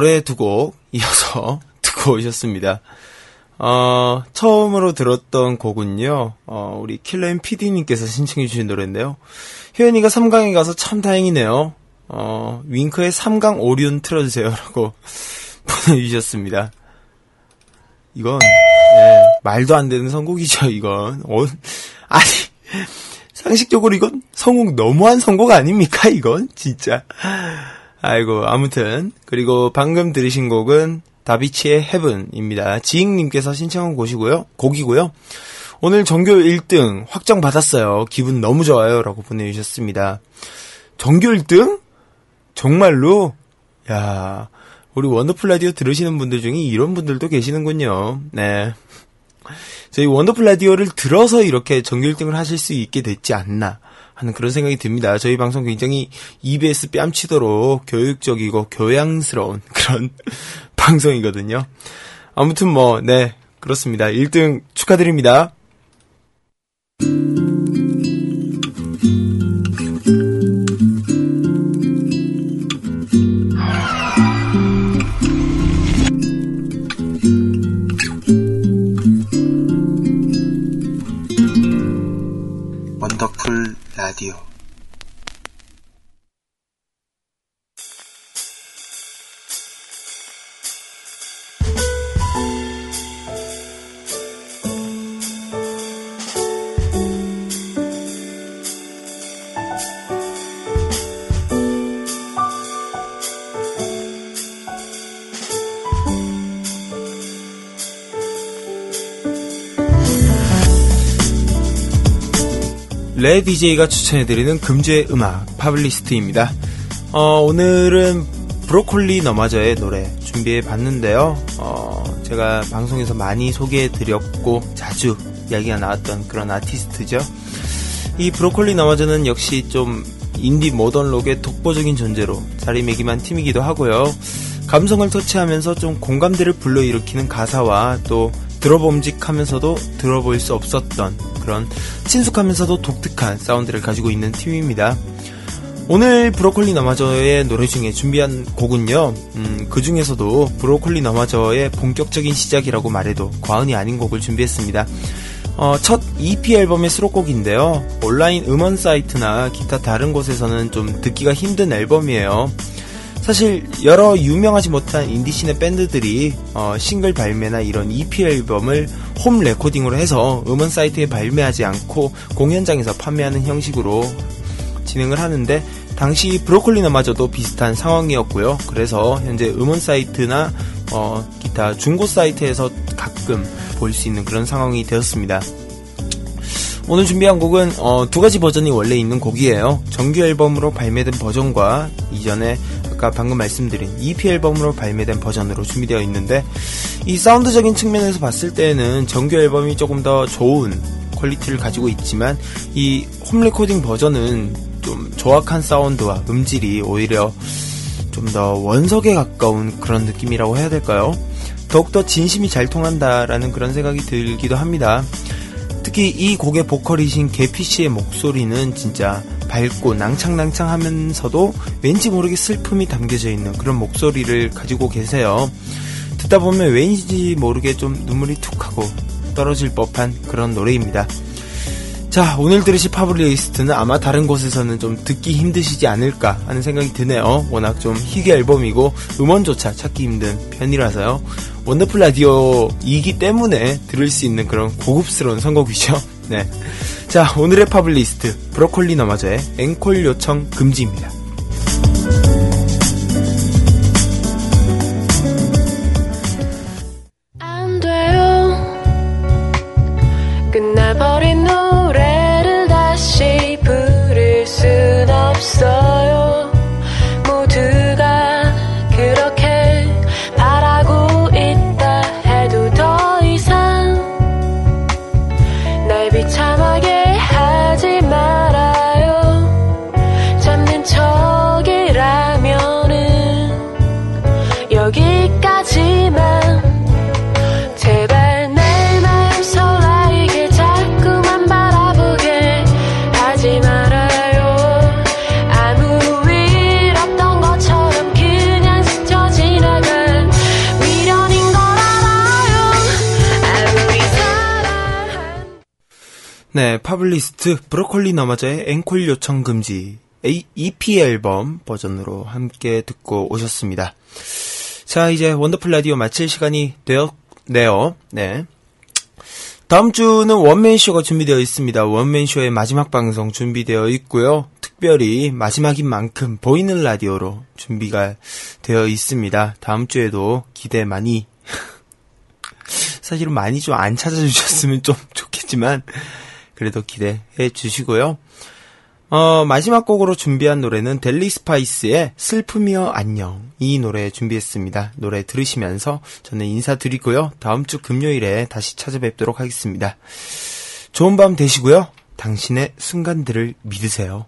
노래 두 곡 이어서 [LAUGHS] 듣고 오셨습니다. 어, 처음으로 들었던 곡은요, 어, 우리 킬러인 PD님께서 신청해주신 노래인데요. 효연이가 3강에 가서 참 다행이네요. 어, 윙크의 3강 오륜 틀어주세요 라고 [LAUGHS] 보내주셨습니다. 이건, 예, 말도 안 되는 선곡이죠, 이건. 어, 아니, 상식적으로 이건 성곡 너무한 선곡 아닙니까, 이건? 진짜. 아이고, 아무튼. 그리고 방금 들으신 곡은 다비치의 Heaven입니다. 지익님께서 신청한 곳이고요. 곡이고요. 오늘 전교 1등 확정 받았어요. 기분 너무 좋아요. 라고 보내주셨습니다. 전교 1등? 정말로? 야 우리 원더풀 라디오 들으시는 분들 중에 이런 분들도 계시는군요. 네. 저희 원더풀 라디오를 들어서 이렇게 전교 1등을 하실 수 있게 됐지 않나 하는 그런 생각이 듭니다. 저희 방송 굉장히 EBS 뺨치도록 교육적이고 교양스러운 [LAUGHS] 그런 방송이거든요. 아무튼 뭐, 네, 그렇습니다. 1등 축하드립니다. 원 레 DJ가 추천해드리는 금주의 음악 파블리스트입니다. 어, 오늘은 브로콜리 너마저의 노래 준비해봤는데요. 어, 제가 방송에서 많이 소개해드렸고 자주 이야기가 나왔던 그런 아티스트죠. 이 브로콜리 너마저는 역시 좀 인디 모던록의 독보적인 존재로 자리매김한 팀이기도 하고요. 감성을 터치하면서 좀 공감대를 불러일으키는 가사와 또 들어봄직하면서도 들어볼 수 없었던 그런 친숙하면서도 독특한 사운드를 가지고 있는 팀입니다. 오늘 브로콜리 너마저의 노래 중에 준비한 곡은요, 음, 그 중에서도 브로콜리 너마저의 본격적인 시작이라고 말해도 과언이 아닌 곡을 준비했습니다. 어, 첫 EP 앨범의 수록곡인데요. 온라인 음원 사이트나 기타 다른 곳에서는 좀 듣기가 힘든 앨범이에요. 사실 여러 유명하지 못한 인디 scene의 밴드들이 어, 싱글 발매나 이런 EP 앨범을 홈 레코딩으로 해서 음원 사이트에 발매하지 않고 공연장에서 판매하는 형식으로 진행을 하는데 당시 브로콜리너마저도 비슷한 상황이었고요. 그래서 현재 음원 사이트나 어, 기타 중고 사이트에서 가끔 볼 수 있는 그런 상황이 되었습니다. 오늘 준비한 곡은 어, 두 가지 버전이 원래 있는 곡이에요. 정규 앨범으로 발매된 버전과 이전에 아까 방금 말씀드린 EP 앨범으로 발매된 버전으로 준비되어 있는데 이 사운드적인 측면에서 봤을 때는 정규 앨범이 조금 더 좋은 퀄리티를 가지고 있지만 이 홈 레코딩 버전은 좀 조악한 사운드와 음질이 오히려 좀 더 원석에 가까운 그런 느낌이라고 해야 될까요? 더욱더 진심이 잘 통한다라는 그런 생각이 들기도 합니다. 특히 이 곡의 보컬이신 계피 씨의 목소리는 진짜 밝고 낭창낭창하면서도 왠지 모르게 슬픔이 담겨져 있는 그런 목소리를 가지고 계세요. 듣다 보면 왠지 모르게 좀 눈물이 툭 하고 떨어질 법한 그런 노래입니다. 자, 오늘 들으실 파블리스트는 아마 다른 곳에서는 좀 듣기 힘드시지 않을까 하는 생각이 드네요. 워낙 좀 희귀 앨범이고 음원조차 찾기 힘든 편이라서요. 원더풀 라디오이기 때문에 들을 수 있는 그런 고급스러운 선곡이죠. [LAUGHS] 네. 자, 오늘의 파블리스트 브로콜리 너마저의 앵콜 요청 금지입니다. 안 돼요 끝나버린 노 파블리스트 브로콜리 너마저의 앵콜 요청 금지 EP 앨범 버전으로 함께 듣고 오셨습니다. 자, 이제 원더풀 라디오 마칠 시간이 되었네요. 네. 다음 주는 원맨쇼가 준비되어 있습니다. 원맨쇼의 마지막 방송 준비되어 있고요. 특별히 마지막인 만큼 보이는 라디오로 준비가 되어 있습니다. 다음 주에도 기대 많이 [LAUGHS] 사실은 많이 좀 안 찾아주셨으면 좀 좋겠지만 그래도 기대해 주시고요. 어, 마지막 곡으로 준비한 노래는 델리 스파이스의 슬픔이여 안녕 이 노래 준비했습니다. 노래 들으시면서 저는 인사드리고요. 다음 주 금요일에 다시 찾아뵙도록 하겠습니다. 좋은 밤 되시고요. 당신의 순간들을 믿으세요.